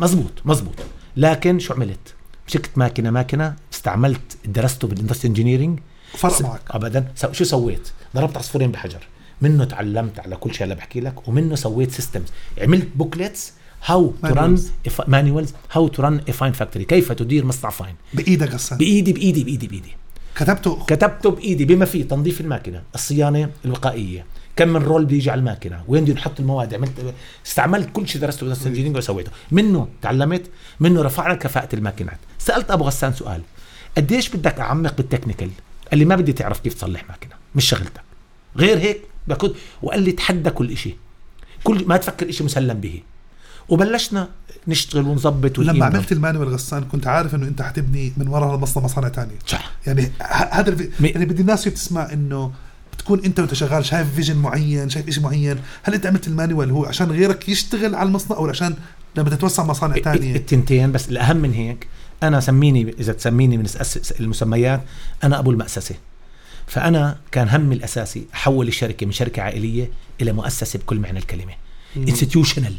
S2: مزبوط مزبوط. لكن شو عملت؟ مسكت ماكينه ماكينه استعملت درسته بال industrial engineering
S1: فرق معك.
S2: ابدا. شو سويت؟ ضربت عصفورين بحجر. منه تعلمت على كل شيء اللي بحكي لك ومنه سويت systems عملت booklets how to run.
S1: manuals
S2: how to run فاين factory كيف تدير مصنع فاين
S1: بإيدك غسان
S2: بإيدي بإيدي بإيدي بإيدي.
S1: كتبته
S2: كتبته بإيدي بما فيه تنظيف الماكينة الصيانة الوقائية كم من roll بيجي على الماكينة وين بدي نحط المواد عملت استعملت كل شيء درسته درست engineering وسويته. منه تعلمت منه رفعنا كفاءة الماكينات. سألت أبو غسان سؤال قديش بدك أعمق بال technical؟ قال لي ما بدي تعرف كيف تصلح ماكينة مش شغلتك. غير هيك بكون وقال لي تحدى كل شيء كل ما تفكر شيء مسلم به. وبلشنا نشتغل ونظبط
S1: لما. عملت ال manual غسان كنت عارف إنه أنت حتبني من وراء المصنع مصانع تانية
S2: صح.
S1: يعني هذا الفي... يعني بدي الناس بتسمع إنه بتكون أنت وأنت شغال شايف vision معين شايف شيء معين. هل أنت عملت ال manual هو عشان غيرك يشتغل على المصنع أو عشان لما تتوسع مصانع تانية؟
S2: التنتين بس الأهم من هيك أنا سميني إذا تسميني من المسميات أنا أبو المأسسة. فأنا كان همي الأساسي أحول الشركة من شركة عائلية إلى مؤسسة بكل معنى الكلمة. institutional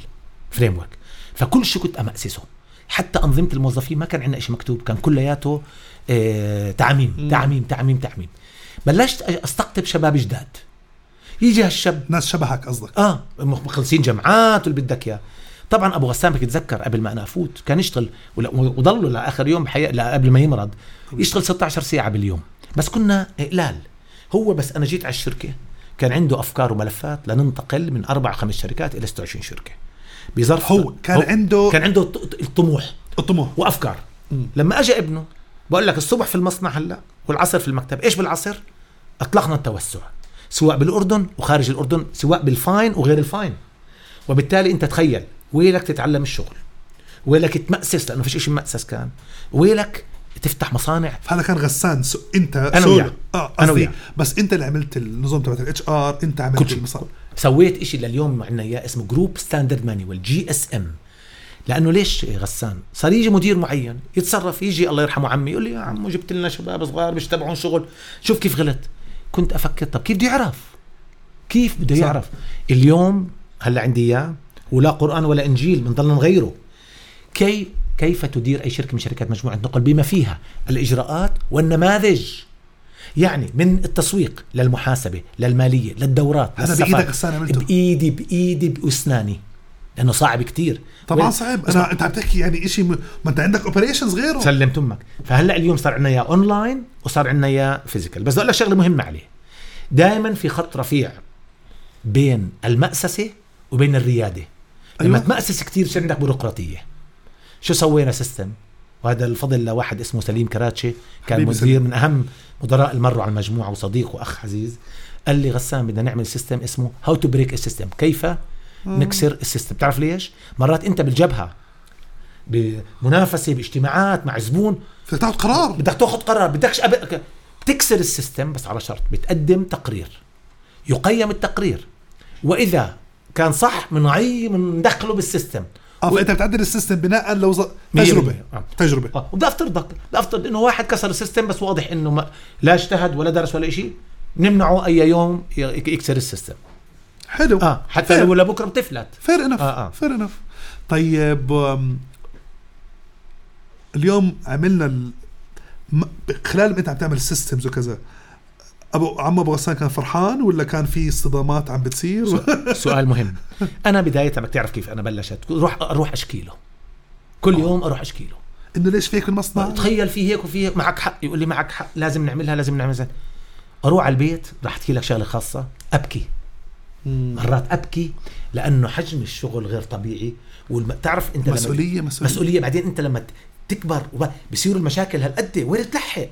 S2: framework فكل شيء كنت أمأسسه. حتى أنظمة الموظفين ما كان عندنا شيء مكتوب كان كلياته آه تعميم. تعميم تعميم تعميم. بلشت أستقطب شباب جداد. يجي هالشاب.
S1: ناس شبهك قصدك.
S2: آه مخلصين جامعات واللي بدك إياه. طبعا أبو غسان بدك تتذكر قبل ما أنا أفوت كان يشتغل ولا- وضله لآخر يوم لا قبل ما يمرض يشتغل 16 ساعة باليوم. بس كنا قلال هو بس أنا جيت على الشركة كان عنده أفكار وملفات لننتقل من أربع خمس شركات إلى 26 شركة. بظرف
S1: هو كان عنده
S2: كان عنده الط- الطموح
S1: الطموح
S2: وأفكار
S1: مم.
S2: لما اجى ابنه بقول لك الصبح في المصنع هلا والعصر في المكتب إيش بالعصر أطلقنا التوسع سواء بالأردن وخارج الأردن سواء بالفاين وغير الفاين وبالتالي أنت تخيل ويلك تتعلم الشغل ويلك تمأسس لأنه فيش شيء مأسس كان ويلك تفتح مصانع
S1: هذا كان غسان so
S2: أنت
S1: سولو.
S2: وياه.
S1: آه
S2: أنا
S1: قصدي
S2: وياه.
S1: بس أنت اللي عملت النظام تبعت ال HR أنت عملت. المصانع
S2: سويت إشي لليوم عندنا إياه اسمه group standard manual GSM لأنه ليش غسان؟ صار يجي مدير معين يتصرف يجي الله يرحمه عمي يقول لي يا عمو جبت لنا شباب صغار مش تبعون شغل. شوف كيف غلط. كنت أفكر طب كيف بده يعرف؟ كيف بده
S1: صح.
S2: يعرف؟ اليوم هلأ عندي إياه ولا قرآن ولا إنجيل بنضل نغيره. كي كيف تدير أي شركة من شركات مجموعة نقل بما فيها؟ الإجراءات والنماذج. يعني من التسويق للمحاسبة للمالية للدورات
S1: هذا. بإيدك عملته
S2: بإيدي بإيدي بأسناني لأنه صعب كتير.
S1: طبعا صعب. أنا أنت عم تحكي يعني شيء م... ما أنت عندك اوبريشنز غيره.
S2: سلمت أمك فهلأ اليوم صار عندنا اياه اونلاين وصار عندنا اياه physical بس بدي أقول لك شغلة مهمة عليه. دائما في خط رفيع بين المأسسة وبين الريادة. لما
S1: أيوة.
S2: تمأسس كثير بصير عندك بيروقراطية. شو سوينا system وهذا الفضل لواحد اسمه سليم كراتشي كان مدير
S1: سليم.
S2: من أهم مدراء اللي مروا على المجموعة وصديق وأخ عزيز قال لي غسان بدنا نعمل system اسمه how to break ال system كيف نكسر ال system. بتعرف ليش؟ مرات أنت بالجبهة بمنافسة باجتماعات مع زبون
S1: بدك تاخذ قرار.
S2: بدك تاخذ قرار بدكش أب... بتكسر ال system بس على شرط بتقدم تقرير يقيم التقرير. وإذا كان صح بنعي بندخله بال
S1: system. آه فأنت بتعدل السيستم بناء لو ز...
S2: تجربة. آه.
S1: تجربة.
S2: آه. وبدي افترضك بدي أفترض إنه واحد كسر ال system بس واضح إنه ما لا اجتهد ولا درس ولا شيء نمنعه أي يوم يكسر ال system.
S1: حلو.
S2: آه حتى لو لبكرة بتفلت.
S1: fair enough
S2: آه، آه.
S1: fair enough طيب اليوم عملنا ال... خلال ما أنت عم تعمل systems وكذا أبو عم أبو غسان كان فرحان ولا كان في اصطدامات عم بتصير؟
S2: سؤال مهم. أنا بداية بدك تعرف كيف أنا بلشت. روح أروح اشكيله كل يوم أروح اشكيله
S1: إنه ليش فيك المصنع؟
S2: تخيل في هيك وفي هيك. معك حق. يقول لي معك حق. لازم نعملها لازم نعملها. أروح على البيت راح أحكي لك شغلة خاصة. أبكي.
S1: مم.
S2: مرات أبكي لأنه حجم الشغل غير طبيعي. والم... تعرف أنت لما
S1: مسؤولية مسؤولية.
S2: مسؤولية. بعدين أنت لما تكبر وب- بصيروا المشاكل هالقد. وين تلحق؟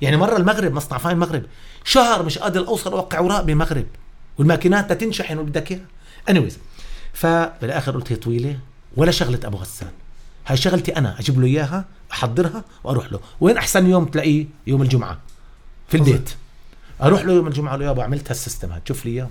S2: يعني مرة المغرب مصنع فاين المغرب شهر مش قادر أوصل أوقع اوراق بالمغرب والماكينات تنشحن واللي بدك إياها. anyways فبالآخر قلت هي طويلة ولا شغلة أبو غسان. هاي شغلتي أنا أجيب له إياها أحضرها وأروح له. وين أحسن يوم تلاقيه؟ يوم الجمعة في البيت. أروح له يوم الجمعة له يابا عملت هال system هاد شوف لي إياه.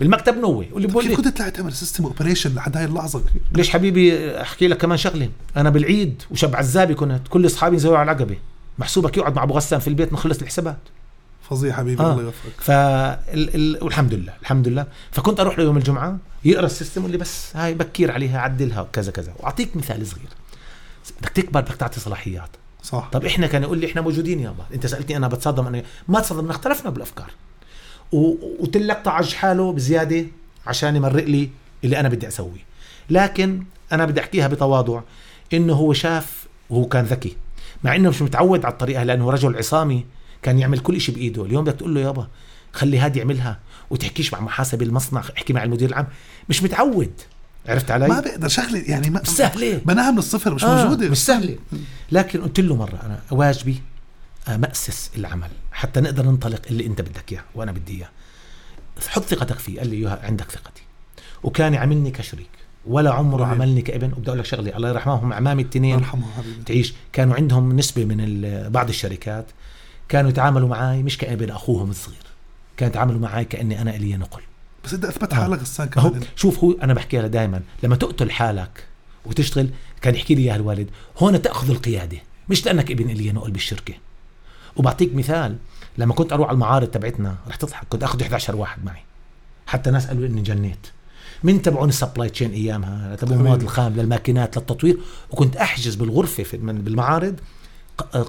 S2: بالمكتب نوي واللي بقول
S1: كيف كنت تطلع تعمل system operation لحد هاي اللحظة؟
S2: ليش حبيبي أحكي لك كمان شغلة؟ أنا بالعيد وشب عزابي كنت كل أصحابي ينزلوا على العقبة. محسوبك يقعد مع أبو غسان في البيت نخلص الحسابات.
S1: فظيع حبيبي
S2: آه.
S1: الله يوفقك.
S2: ف ال... ال... والحمد لله الحمد لله. فكنت أروح له يوم الجمعة يقرأ ال system يقول لي بس هاي بكير عليها عدلها وكذا كذا. وأعطيك مثال صغير. بدك تكبر بدك تعطي صلاحيات.
S1: صح.
S2: طب إحنا كان يقول لي إحنا موجودين يابا أنت سألتني أنا بتصادم أنا ما تصادمنا اختلفنا بالأفكار. وتلك طعج حاله بزيادة عشان يمرق لي اللي أنا بدي أسويه. لكن أنا بدي أحكيها بتواضع إنه هو شاف وهو كان ذكي. مع إنه مش متعود على الطريقة لأنه رجل عصامي كان يعمل كل شيء بإيده. اليوم بدك تقول له يابا خلي هادي يعملها وتحكيش مع محاسب المصنع احكي مع المدير العام. مش متعود. عرفت علي؟
S1: ما بقدر. شغلة يعني ما
S2: مش سهلة.
S1: بناها من الصفر مش
S2: آه
S1: موجودة.
S2: مش سهلة. لكن قلت له مرة أنا واجبي امأسس العمل حتى نقدر ننطلق اللي أنت بدك إياه وأنا بدي إياه. حط ثقتك فيه قال لي اياها عندك ثقتي. وكان يعاملني كشريك. ولا عمره
S1: رهيب.
S2: عملني كابن. وبدي أقول لك شغلة الله يرحمهم عمامي
S1: يرحمه حبيبي.
S2: تعيش. كانوا عندهم نسبة من بعض الشركات كانوا يتعاملوا معي مش كابن أخوهم الصغير. كانوا يتعاملوا معي كأني أنا إيليا نقل.
S1: بس انت أثبت
S2: آه.
S1: حالك غسان
S2: هو
S1: كمان
S2: شوف هو أنا بحكيها دائما لما تقتل حالك وتشتغل كان يحكي لي اياها الوالد هون تأخذ القيادة. مش لأنك ابن إيليا نقل بالشركة. وبعطيك مثال لما كنت أروح على المعارض تبعتنا رح تضحك كنت أخذ 11 واحد معي. حتى ناس قالوا إني جنيت. من تبعون ال supply chain أيامها تبعون المواد
S1: حبيبي.
S2: الخام للماكينات للتطوير. وكنت أحجز بالغرفة في من- بالمعارض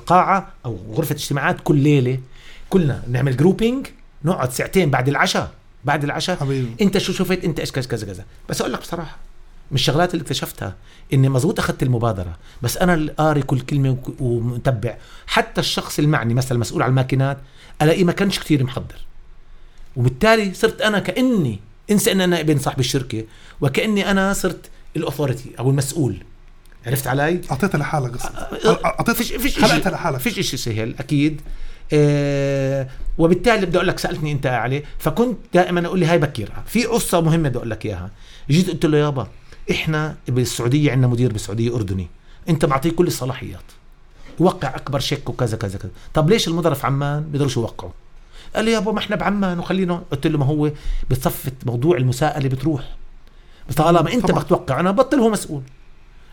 S2: قاعة أو غرفة اجتماعات كل ليلة. كلنا نعمل grouping نقعد ساعتين بعد العشاء بعد العشاء.
S1: حبيبي.
S2: أنت شو شفت؟ أنت إيش كذا كذا كذا. بس أقول لك بصراحة من الشغلات اللي اكتشفتها إني مزبوط أخذت المبادرة بس أنا اللي قاري كل كلمة ومتبع. حتى الشخص المعني مثلا المسؤول على الماكينات الاقيه ما كانش كثير محضر. وبالتالي صرت أنا كأني انسى ان أنا ابن صاحب الشركة وكأني أنا صرت ال authority أو المسؤول. عرفت علي؟
S1: أعطيتها لحالك غسان
S2: أه،
S1: اعطيت
S2: فيش فيش
S1: خلقتها لحالك.
S2: فيش شيء سهل أكيد. آه وبالتالي بدي أقول لك سألتني أنت عليه فكنت دائما أقول لي هاي بكيرها. في قصة مهمة بدي أقول لك إياها. جيت قلت له يابا إحنا بالسعودية عندنا مدير بالسعودية أردني. أنت معطيه كل الصلاحيات. وقع أكبر شيك وكذا كذا كذا. طب ليش المدراء في عمان بيقدروش يوقعوا قال لي يابا ما إحنا بعمان وخلينا. قلت له ما هو؟ بتصفت موضوع المساءلة بتروح. طالما أنت
S1: طبعاً.
S2: بدك توقع أنا بطل هو مسؤول.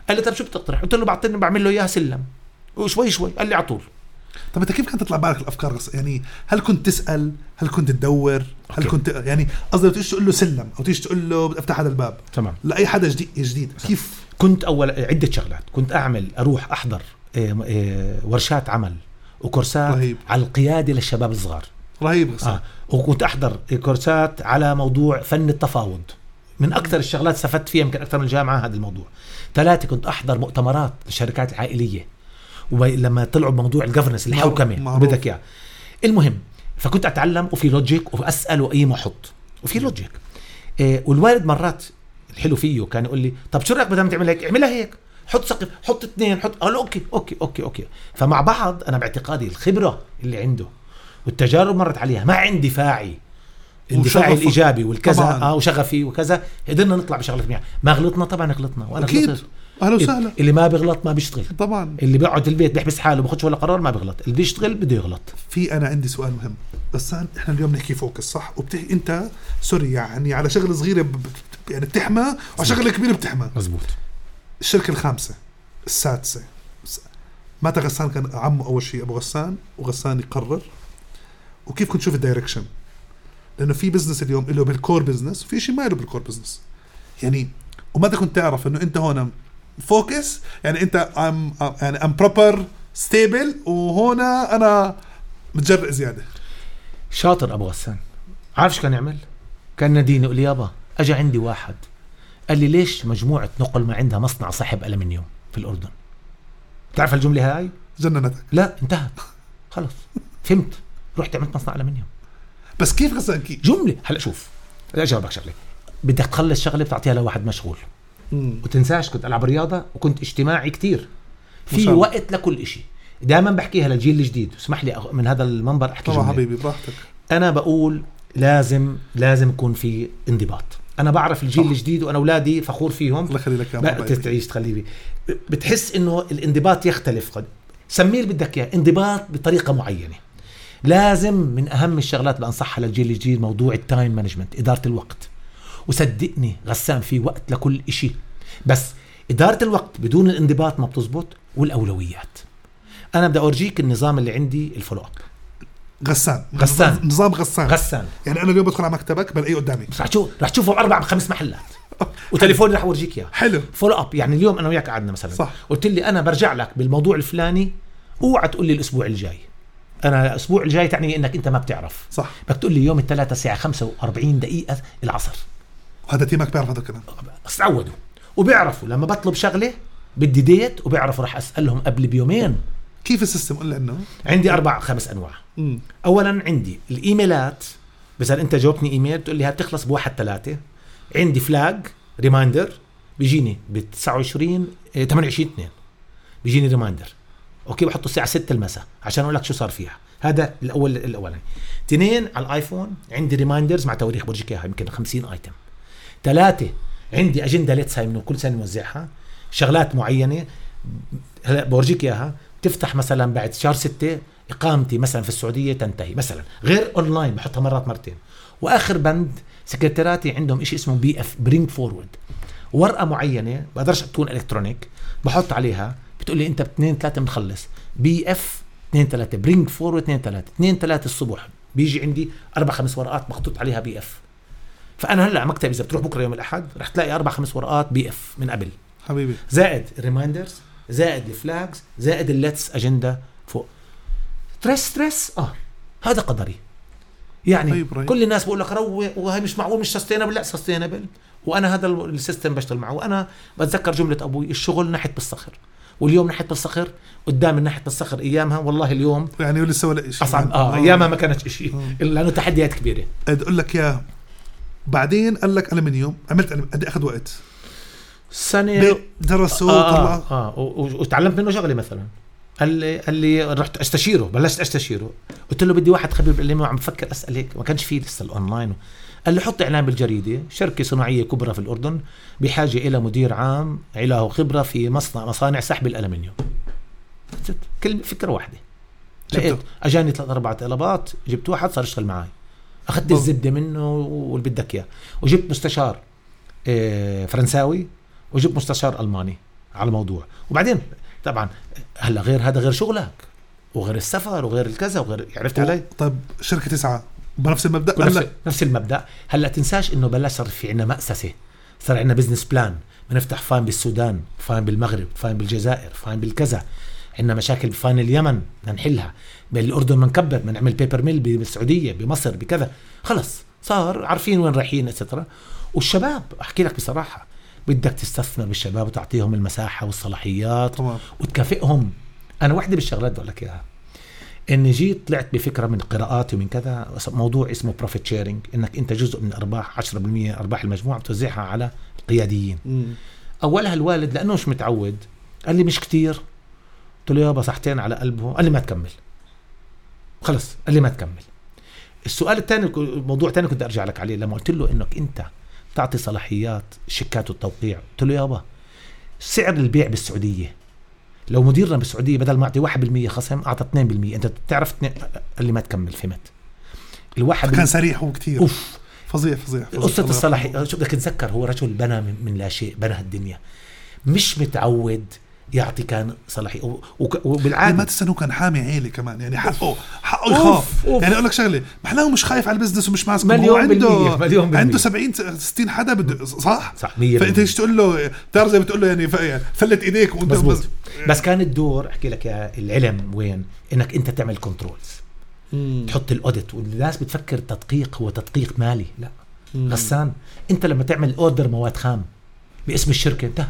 S2: قال لي طب شو بتقترح؟ قلت له بعطيني بعمل له اياها سلم. وشوي شوي قال لي على طول.
S1: طب أنت كيف كانت تطلع بالك الأفكار. يعني هل كنت تسأل؟ هل كنت تدور؟ هل
S2: أوكي.
S1: كنت يعني قصدي تيجي تقول له سلم أو تيجي تقول له بدي افتح هذا الباب.
S2: تمام.
S1: لأي حدا جديد؟ جديد كيف؟
S2: كنت اول عدة شغلات. كنت أعمل أروح أحضر آه، آه، ورشات عمل وكورسات
S1: رهيب.
S2: على القيادة للشباب الصغار.
S1: رهيب غسان
S2: آه. وكنت أحضر كورسات على موضوع فن التفاوض. من أكثر الشغلات استفدت فيها يمكن أكثر من الجامعة هذا الموضوع. ثلاثة كنت أحضر مؤتمرات للشركات العائلية. ولما طلعوا بموضوع ال governance
S1: الحوكمة.
S2: بدك إياه. المهم فكنت أتعلم وفي logic واسال واقيم واحط وفي logic إيه والوالد مرات الحلو فيه كان يقول لي طب شو رأيك بدل ما تعمل هيك؟ اعملها هيك. حط سقف حط اثنين حط قال okay okay okay okay. فمع بعض أنا باعتقادي الخبرة اللي عنده والتجارب مرت عليها. مع اندفاعي اندفاعي. الإيجابي والكذا. آه وشغفي وكذا. قدرنا نطلع بشغلة منيحه ما غلطنا؟ طبعا غلطنا. وأنا
S1: أكيد.
S2: غلطت.
S1: أهلا وسهلا.
S2: اللي ما بيغلط ما بيشتغل.
S1: طبعا.
S2: اللي بيقعد في البيت بيحبس حاله بياخدش ولا قرار ما بيغلط. اللي بيشتغل بده يغلط.
S1: في أنا عندي سؤال مهم. بس إحنا اليوم نحكي focus صح؟ وبتحكي أنت sorry يعني على شغلة صغيرة ب... يعني بتحمى وعلى شغلة كبيرة بتحمى.
S2: مزبوط
S1: الشركة الخامسة السادسة. مات غسان كان عمه أول شيء أبو غسان وغسان يقرر. وكيف كنت تشوف ال direction لأنه في business اليوم له بال core business وفي شيء ما له بال core business يعني ومتى كنت تعرف إنه أنت هون focus يعني أنت I'm يعني I'm proper stable وهنا أنا متجرئ زيادة.
S2: شاطر أبو غسان. عارف شو كان يعمل؟ كان ناديني يقول لي يابا اجى عندي واحد. قال لي ليش مجموعة نقل ما عندها مصنع صاحب الومنيوم في الأردن؟ تعرف الجملة هاي؟
S1: جننتك.
S2: لا انتهت. خلص. فهمت. رحت عملت مصنع الومنيوم
S1: بس كيف غسان كيف
S2: جملة. هلا شوف بدي اجاوبك شغلة. بدك تخلص شغلة بتعطيها لواحد مشغول.
S1: مم.
S2: وتنساش كنت ألعب رياضة وكنت اجتماعي كتير. في. وقت لكل إشي. دائما بحكيها للجيل الجديد. اسمح لي من هذا المنبر أحكي
S1: طبعا. حبيبي براحتك.
S2: أنا بقول لازم لازم يكون في انضباط. أنا بعرف الجيل
S1: صح.
S2: الجديد وأنا أولادي فخور فيهم.
S1: الله يخلي لك يا.
S2: تعيش تخلي بي بتحس إنه الانضباط يختلف. قد سميه اللي بدك إياه. انضباط بطريقة معينة. لازم من أهم الشغلات اللي انصحها للجيل الجديد موضوع ال time management إدارة الوقت. وصدقني غسان في وقت لكل إشي. بس إدارة الوقت بدون الانضباط ما بتزبط والأولويات. أنا بدي أورجيك النظام اللي عندي ال follow up.
S1: غسان.
S2: غسان.
S1: نظام غسان.
S2: غسان.
S1: يعني أنا اليوم بدخل على مكتبك بلاقيه قدامي.
S2: بس رح تشوف رح تشوفه باربع خمس محلات. (laughs) وتليفوني رح أورجيك إياه.
S1: حلو.
S2: follow up. يعني اليوم أنا وياك قعدنا مثلا.
S1: صح.
S2: قلت لي أنا برجع لك بالموضوع الفلاني أوعى تقول لي الأسبوع الجاي. أنا الأسبوع الجاي تعني إنك أنت ما بتعرف.
S1: صح.
S2: بدك تقول لي يوم الثلاثاء الساعة 45 دقيقة العصر.
S1: وهذا team ك بيعرف هذا الكلام.
S2: بس تعودوا. وبيعرفوا. لما بطلب شغلة بدي date وبيعرفوا رح أسألهم قبل بيومين.
S1: كيف ال system؟ لي إنه.
S2: عندي أربع خمس أنواع.
S1: مم.
S2: اولا عندي الإيميلات. مثلا أنت جاوبتني إيميل تقول لي هتخلص بواحد ثلاثة عندي flag reminder بيجيني ب 29 إيه، 28 2 بيجيني reminder okay بحطه الساعة 6 المساء عشان أقول لك شو صار فيها. هذا الأول الأولاني. اثنين على الآيفون عندي reminders مع تواريخ برجيك اياها يمكن 50 item ثلاثة عندي أجندة Letts هاي كل سنة نوزعها. شغلات معينة هلا بورجيك إياها. تفتح مثلا بعد شهر ستة إقامتي مثلا في السعودية تنتهي مثلا. غير اونلاين بحطها مرات مرتين. وآخر بند سكرتيراتي عندهم شيء اسمه BF bring forward ورقة معينة بقدرش تكون electronic بحط عليها. بتقول لي انت باثنين ثلاثة بنخلص. BF اثنين ثلاثة. bring forward اثنين ثلاثة. اثنين ثلاثة الصبح. بيجي عندي أربع خمس ورقات محطوط عليها BF فأنا هلأ مكتبي إذا بتروح بكرة يوم الأحد رح تلاقي أربع خمس ورقات BF من قبل.
S1: حبيبي.
S2: زائد ال reminders زائد ال flags زائد ال Letts اجنده فوق. stress stress آه. هذا قدري. يعني
S1: طيب.
S2: كل الناس بقول لك روق وهي مش معقول مش sustainable لا sustainable وأنا هذا ال system بشتغل معه. وأنا بتذكر جملة أبوي الشغل نحت بالصخر. واليوم نحت بالصخر قدام ناحيه بالصخر أيامها والله اليوم
S1: يعني لسه ولا شيء
S2: أصعب. آه أيامها ما كانت شيء لأنه تحديات
S1: كبيرة. أقول لك يا بعدين قال لك المنيوم عملت قد إيه أخذ وقت؟
S2: سنة
S1: درسوا
S2: آه
S1: طلع
S2: آه, آه. و- و- وتعلمت منه شغلة مثلا. قال لي قال لي رحت أستشيره بلشت أستشيره. قلت له بدي واحد خبير بالعلم وعم بفكر أسأل هيك. ما كانش فيه لسه الأونلاين قال لي حط اعلان بالجريده شركة صناعية كبرى في الأردن بحاجة إلى مدير عام له خبره في مصنع مصانع سحب كلمه فكرة واحدة.
S1: جبته.
S2: لقيت أجاني ثلاث أربع طلبات جبت واحد صار يشتغل معي
S1: أخذت.
S2: الزبدة منه واللي بدك إياه. وجبت مستشار آه، فرنساوي وجبت مستشار ألماني على الموضوع. وبعدين طبعا هلأ غير هذا غير شغلك وغير السفر وغير الكذا وغير عرفت علي؟
S1: طيب شركة تسعة. بنفس
S2: المبدأ.
S1: قال
S2: نفس, المبدأ. هلا تنساش إنه بلش صار في عندنا مأسسة. صار عندنا business plan بنفتح فاين بالسودان فاين بالمغرب فاين بالجزائر فاين بالكذا. عندنا مشاكل بفاين اليمن بدنا نحلها. بالأردن بنكبر بنعمل paper mill بالسعودية بمصر بكذا. خلص. صار عارفين وين رايحين etcetera والشباب أحكي لك بصراحة بدك تستثمر بالشباب وتعطيهم المساحة والصلاحيات
S1: طبعا
S2: وتكافئهم. أنا واحدة بالشغلات بقول لك إياها. اني جيت طلعت بفكرة من قراءاتي ومن كذا موضوع اسمه profit sharing إنك أنت جزء من أرباح 10% أرباح المجموعة بتوزعها على القياديين. أولها الوالد لأنه مش متعود قال لي مش كتير. قلت له يابا صحتين على قلبه. قال لي ما تكمل. خلص قال لي ما تكمل. السؤال الثاني موضوع ثاني كنت أرجع لك عليه. لما قلت له إنك أنت تعطي صلاحيات شيكات والتوقيع قلت له يابا سعر البيع بالسعودية لو مديرنا بالسعودية بدل ما أعطي 1% خصم أعطى 2% أنت بتعرف قال لي ما تكمل فهمت الواحد
S1: كان سريع هو كثير
S2: أوف.
S1: فظيع فظيع الله
S2: الصلاحية. شو بدك تتذكر؟ هو رجل بنى من, من لا شيء بنى الدنيا مش متعود يعطي كان صلاحية و- وك-
S1: يعني ما إنه كان حامي عيلة كمان يعني حقه حقه يخاف.
S2: أوف.
S1: يعني أقول لك شغله محلاهم مش خايف على البزنس ومش ماسك
S2: مليون
S1: هو
S2: بالمية،
S1: عنده
S2: مليون بالمية.
S1: عنده 70 60 حدا بده صح؟
S2: صح 100%
S1: فأنت إيش تقول له؟ بتعرف زي بتقول له يعني فلت إيديك وأنت
S2: مزبوط.
S1: بس-
S2: بس كان الدور أحكي لك يا العلم وين؟ إنك أنت تعمل controls
S1: مم.
S2: تحط ال audit. والناس بتفكر تدقيق هو تدقيق مالي. لا.
S1: مم.
S2: غسان. أنت لما تعمل order مواد خام باسم الشركة انتهى.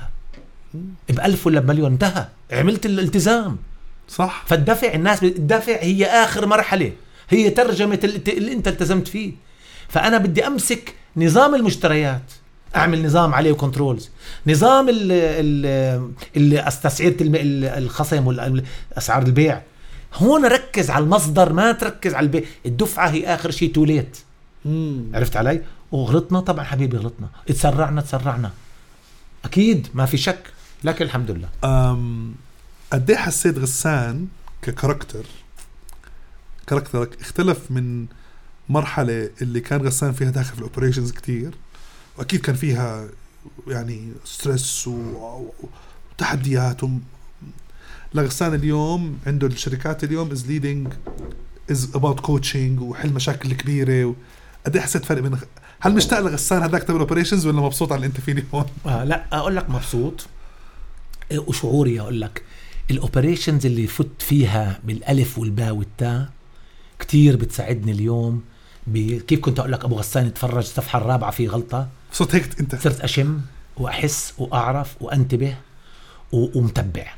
S2: بألف ولا بمليون انتهى. عملت الالتزام.
S1: صح.
S2: فالدفع الناس الدفع هي آخر مرحلة. هي ترجمة اللي, أنت التزمت فيه. فأنا بدي أمسك نظام المشتريات. أعمل نظام عليه controls نظام ال ال تسعيره الخصم والاسعار البيع. هون ركز على المصدر ما تركز على البيع. الدفعة هي آخر شيء too
S1: late.
S2: عرفت علي؟ وغلطنا طبعا حبيبي غلطنا. اتسرعنا تسرعنا أكيد ما في شك. لكن الحمد لله.
S1: أم قد إيه حسيت غسان ك character؟ character ك اختلف من مرحلة اللي كان غسان فيها داخل في ال operations كتير وأكيد كان فيها يعني stress وتحديات و... لغسان اليوم عنده الشركات اليوم is leading is about coaching وحل مشاكل كبيرة و... قد إيه حسيت فرق بين هل مشتاق لغسان هذاك تبع ال operations ولا مبسوط على اللي أنت فيه اليوم؟
S2: آه لا أقول لك مبسوط. وشعوري أقول لك ال operations اللي فت فيها بالالف والباء والتاء كتير بتساعدني اليوم كيف كنت أقول لك أبو غسان يتفرج الصفحه الرابعة في غلطة؟
S1: صرت هيك أنت.
S2: صرت أشم وأحس وأعرف وأنتبه ومتبع.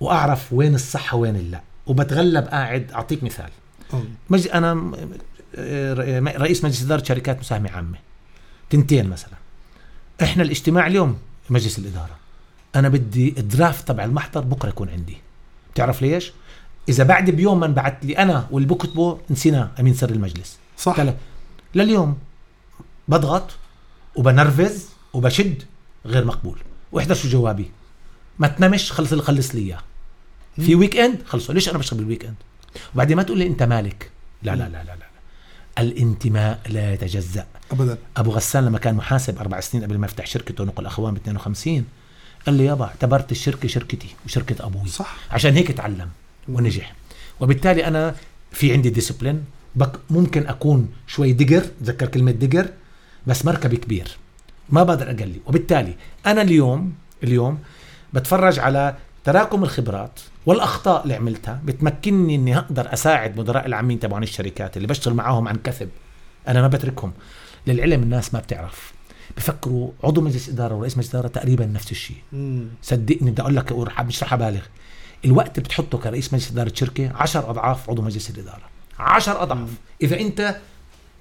S2: وأعرف وين الصح وين اللأ. وبتغلب قاعد أعطيك مثال. مجلس أنا رئيس مجلس إدارة شركات مساهمة عامة. تنتين مثلا. إحنا الاجتماع اليوم مجلس الإدارة. أنا بدي الدرافت تبع المحضر بكرة يكون عندي. بتعرف ليش؟ إذا بعد بيوم ما انبعت لي أنا واللي بكتبه نسيناه أمين سر المجلس.
S1: صح.
S2: قال لليوم بضغط وبنرفز وبشد غير مقبول. واحضر شو جوابي؟ ما تنامش خلص اللي خلص لي إياه. في weekend خلصوا ليش أنا بشتغل بال weekend وبعدين ما تقول لي أنت مالك. لا لا لا لا لا, لا. الانتماء لا يتجزأ.
S1: ابدا.
S2: أبو غسان لما كان محاسب أربع سنين قبل ما يفتح شركته نقل أخوان ب 52 قال لي يابا اعتبرت الشركة شركتي وشركة أبوي.
S1: صح.
S2: عشان هيك تعلم ونجح. وبالتالي أنا في عندي ديسيبلين بك ممكن أكون شوي دقر تذكر كلمة دقر بس مركبي كبير. ما بقدر أقلي. وبالتالي أنا اليوم اليوم بتفرج على تراكم الخبرات والأخطاء اللي عملتها. بتمكنني إني أقدر أساعد مدراء العامين تبعون الشركات اللي بشتغل معاهم عن كثب. أنا ما بتركهم. للعلم الناس ما بتعرف. بفكروا عضو مجلس إدارة ورئيس مجلس إدارة تقريبا نفس الشيء.
S1: مم.
S2: صدقني بدي أقول لك مش رح ابالغ الوقت اللي بتحطه كرئيس مجلس إدارة شركة 10 أضعاف عضو مجلس الإدارة. 10 أضعاف. إذا أنت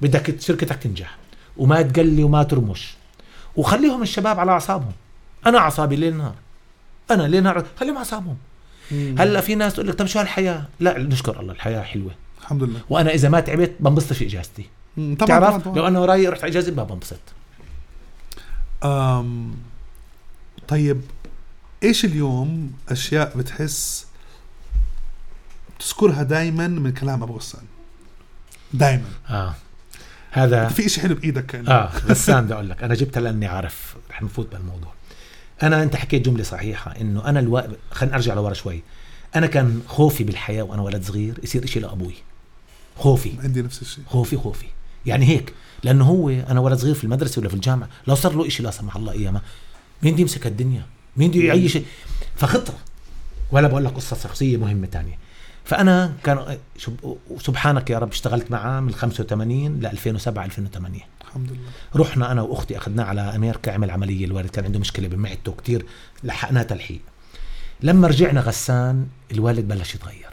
S2: بدك شركتك تنجح وما تقلي وما ترمش وخليهم الشباب على أعصابهم. أنا أعصابي ليل نهار. أنا ليل نهار خليهم على أعصابهم.
S1: مم.
S2: هلأ في ناس تقول لك طب شو هالحياة؟ لا نشكر الله الحياة حلوة.
S1: الحمد لله.
S2: وأنا إذا ما تعبت بنبسط في إجازتي.
S1: مم.
S2: تعرف
S1: طبعا.
S2: لو أنا وراي رحت إجازة ما بنبسط.
S1: أم طيب إيش اليوم أشياء بتحس تذكرها دائما من كلام أبو غسان؟ دائما
S2: آه. هذا
S1: في إشي حلو بإيدك كأنه
S2: آه غسان بدي أقول لك أنا جبتها لأني عارف رح نفوت بالموضوع. أنا أنت حكيت جملة صحيحة إنه أنا ألو... خلينا ارجع لورا شوي. أنا كان خوفي بالحياة وأنا ولد صغير يصير إشي لأبوي. خوفي.
S1: عندي نفس الشيء.
S2: خوفي خوفي. يعني هيك لأنه هو أنا ولد صغير في المدرسة ولا في الجامعة لو صار له إشي لا سمح الله أيامها. مين بده يمسك الدنيا مين بده يعيش فخطره ولا بقول لك قصة شخصية مهمة تانية. فأنا كان سبحانك يا رب اشتغلت معاه من 85 ل 2007 2008
S1: الحمد لله.
S2: رحنا أنا وأختي أخذناه على أمريكا عمل عملية الوالد كان عنده مشكلة بمعدته كتير لحقناه تلحيق. لما رجعنا غسان الوالد بلش يتغير.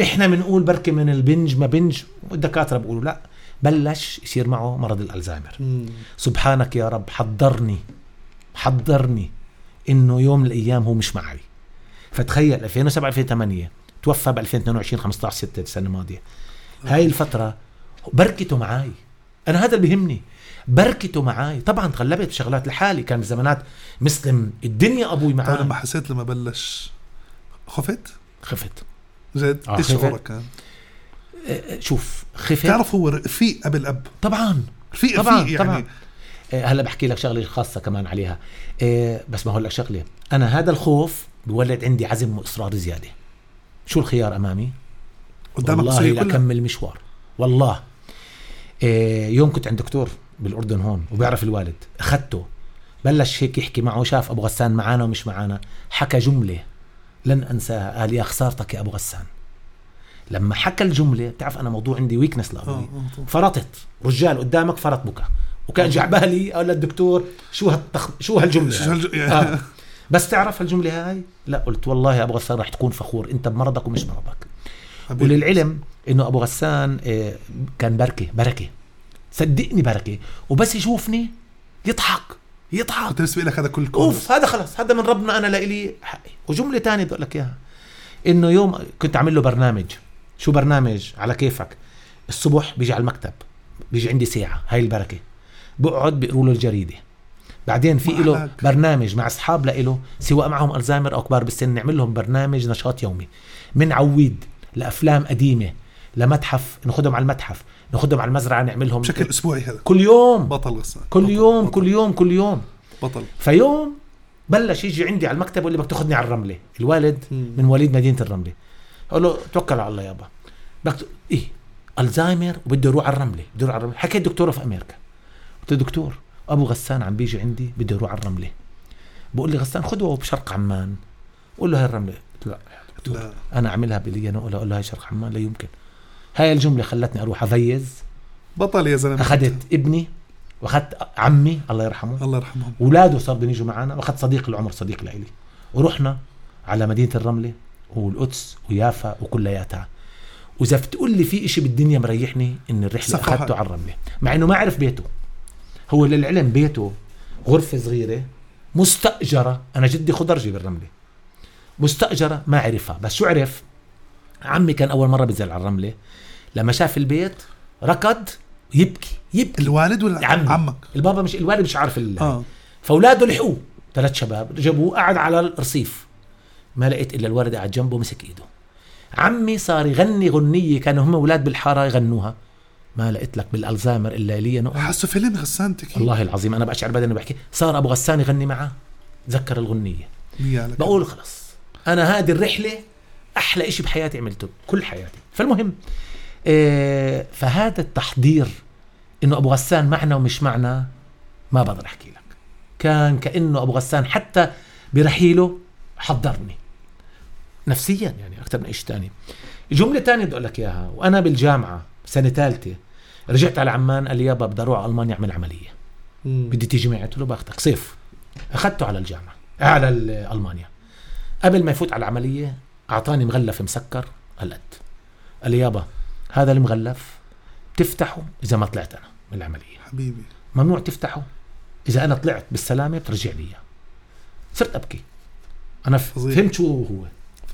S2: إحنا بنقول بركي من البنج ما بنج والدكاترة بيقولوا لا. بلش يصير معه مرض الألزهايمر.
S1: مم.
S2: سبحانك يا رب حضرني حضرني إنه يوم من الأيام هو مش معي. فتخيل 2007 2008 توفى ب 2022 15 6 السنة الماضية. هاي الفترة بركته معاي. أنا هذا اللي بيهمني بركته معاي. طبعا تغلبت بشغلات لحالي. كان بزمانات مسلم الدنيا أبوي
S1: طيب
S2: معاي
S1: لما حسيت لما بلش خفت؟
S2: خفت.
S1: جد
S2: آه، إيش.
S1: شعورك كان؟
S2: آه، شوف خفت
S1: تعرف هو رفيق قبل أب.
S2: طبعا.
S1: رفيق
S2: طبعا
S1: رفيق يعني.
S2: طبعا. آه، هلأ بحكي لك شغلة خاصة كمان عليها. آه، بس ما هقول لك شغلة. أنا هذا الخوف بولد عندي عزم وإصرار زيادة. شو الخيار أمامي؟
S1: قدامك
S2: والله لأكمل مشوار. والله. آه، يوم كنت عند دكتور بالأردن هون وبيعرف الوالد أخذته بلش هيك يحكي معه شاف أبو غسان معانا ومش معانا حكى جملة لن أنساها. قال يا خسارتك يا أبو غسان. لما حكى الجملة بتعرف أنا موضوع عندي ويكنس
S1: آه،
S2: لابوي
S1: آه، طبعاً.
S2: فرطت. رجال قدامك فرط بكى وكان جعبالي قال للدكتور شو هالتخ... شو هالجملة
S1: شو؟ هالج-
S2: آه. بس تعرف هالجملة هاي؟ لا قلت والله أبو غسان رح تكون فخور. أنت بمرضك ومش مرضك.
S1: حبيبي.
S2: وللعلم إنه أبو غسان آه، كان بركة بركة. صدقني بركة. وبس يشوفني يضحك يضحك.
S1: كنت بالنسبة لك هذا كل
S2: أوف هذا خلص هذا من ربنا أنا لإلي. حقي وجملة تانية بدي أقول لك إياها. إنه يوم كنت عامل له برنامج. شو برنامج على كيفك؟ الصبح بيجي على المكتب بيجي عندي ساعة هاي البركة. بقعد بيقروا له الجريدة. بعدين في له. برنامج مع أصحاب لإله سواء معهم الزهايمر أو كبار بالسن نعمل لهم برنامج نشاط يومي. من عويد لأفلام قديمة لمتحف ناخذهم على المتحف ناخذهم على المزرعة نعملهم
S1: بشكل أسبوعي هذا.
S2: كل يوم.
S1: بطل غسان
S2: كل
S1: بطل.
S2: يوم
S1: بطل.
S2: كل يوم كل يوم.
S1: بطل.
S2: فيوم بلش يجي عندي على المكتب واللي بدك تاخذني على الرملة. الوالد
S1: مم.
S2: من مواليد مدينة الرملة. أقول له توكل على الله يابا. ت- إيه الزهايمر وبده يروح على الرملة بده يروح على الرملة. حكيت دكتوره في أمريكا قلت له دكتور أبو غسان عم بيجي عندي بده يروح على الرملة. بقول لي غسان خذه بشرق عمان. قول له هاي الرملة. قلت له لا دكتور أنا اعملها بلي أنا أقول له هاي شرق عمان لا يمكن. هاي الجملة خلتني أروح افيز
S1: بطل يا زلمة.
S2: أخذت ابني وأخذت عمي الله يرحمه.
S1: الله يرحمهم
S2: اولاده صار بدهم يجوا معنا وأخذت صديق العمر صديق لإلي. ورحنا على مدينة الرملة والقدس ويافا وكلياتها. وإذا بتقول لي في إشي بالدنيا مريحني ان
S1: الرحلة
S2: اخذته. على الرملة. مع إنه ما عرف بيته. هو للعلم بيته غرفة صغيرة مستأجرة. أنا جدي خضرجي بالرمله مستأجرة ما عرفها. بس شو عرف؟ عمي كان أول مرة بنزل على الرملة. لما شاف البيت ركض يبكي يبكي.
S1: الوالد ولا
S2: عمي.
S1: عمك؟
S2: البابا مش الوالد مش عارف ال...
S1: آه.
S2: فأولاده لحقوه. ثلاث شباب. جابوه قعد على الرصيف. ما لقيت إلا الولد قاعد جنبه مسك إيده. عمي صار يغني غنية كانوا هم أولاد بالحارة يغنوها. ما لقيت لك بالالزايمر إلا لي نوع
S1: حاسه فيلم غسان تكي
S2: والله العظيم أنا بشعر بدني بحكي صار أبو غسان يغني معه. تذكر
S1: الغنية.
S2: بقول خلص. أنا هذه الرحلة أحلى إشي بحياتي عملته. كل حياتي. فالمهم إيه فهذا التحضير إنه أبو غسان معنا ومش معنا ما بقدر أحكي لك. كان كأنه أبو غسان حتى برحيله حضرني. نفسيا يعني أكثر من شيء ثاني جملة ثانية بدي أقول لك إياها. وأنا بالجامعة سنة ثالثه رجعت على عمان قال لي يابا بدي أروح على ألمانيا أعمل عملية.
S1: مم.
S2: بدي تيجي معي. قلت له باخذك صيف. أخذته على الجامعة على ال- ألمانيا. قبل ما يفوت على العملية أعطاني مغلف مسكر قلت قال لي يابا هذا المغلف بتفتحه إذا ما طلعت أنا من العملية.
S1: حبيبي.
S2: ممنوع تفتحه. إذا أنا طلعت بالسلامة بترجع لي إياه. صرت أبكي.
S1: أنا.
S2: فهمت شو هو.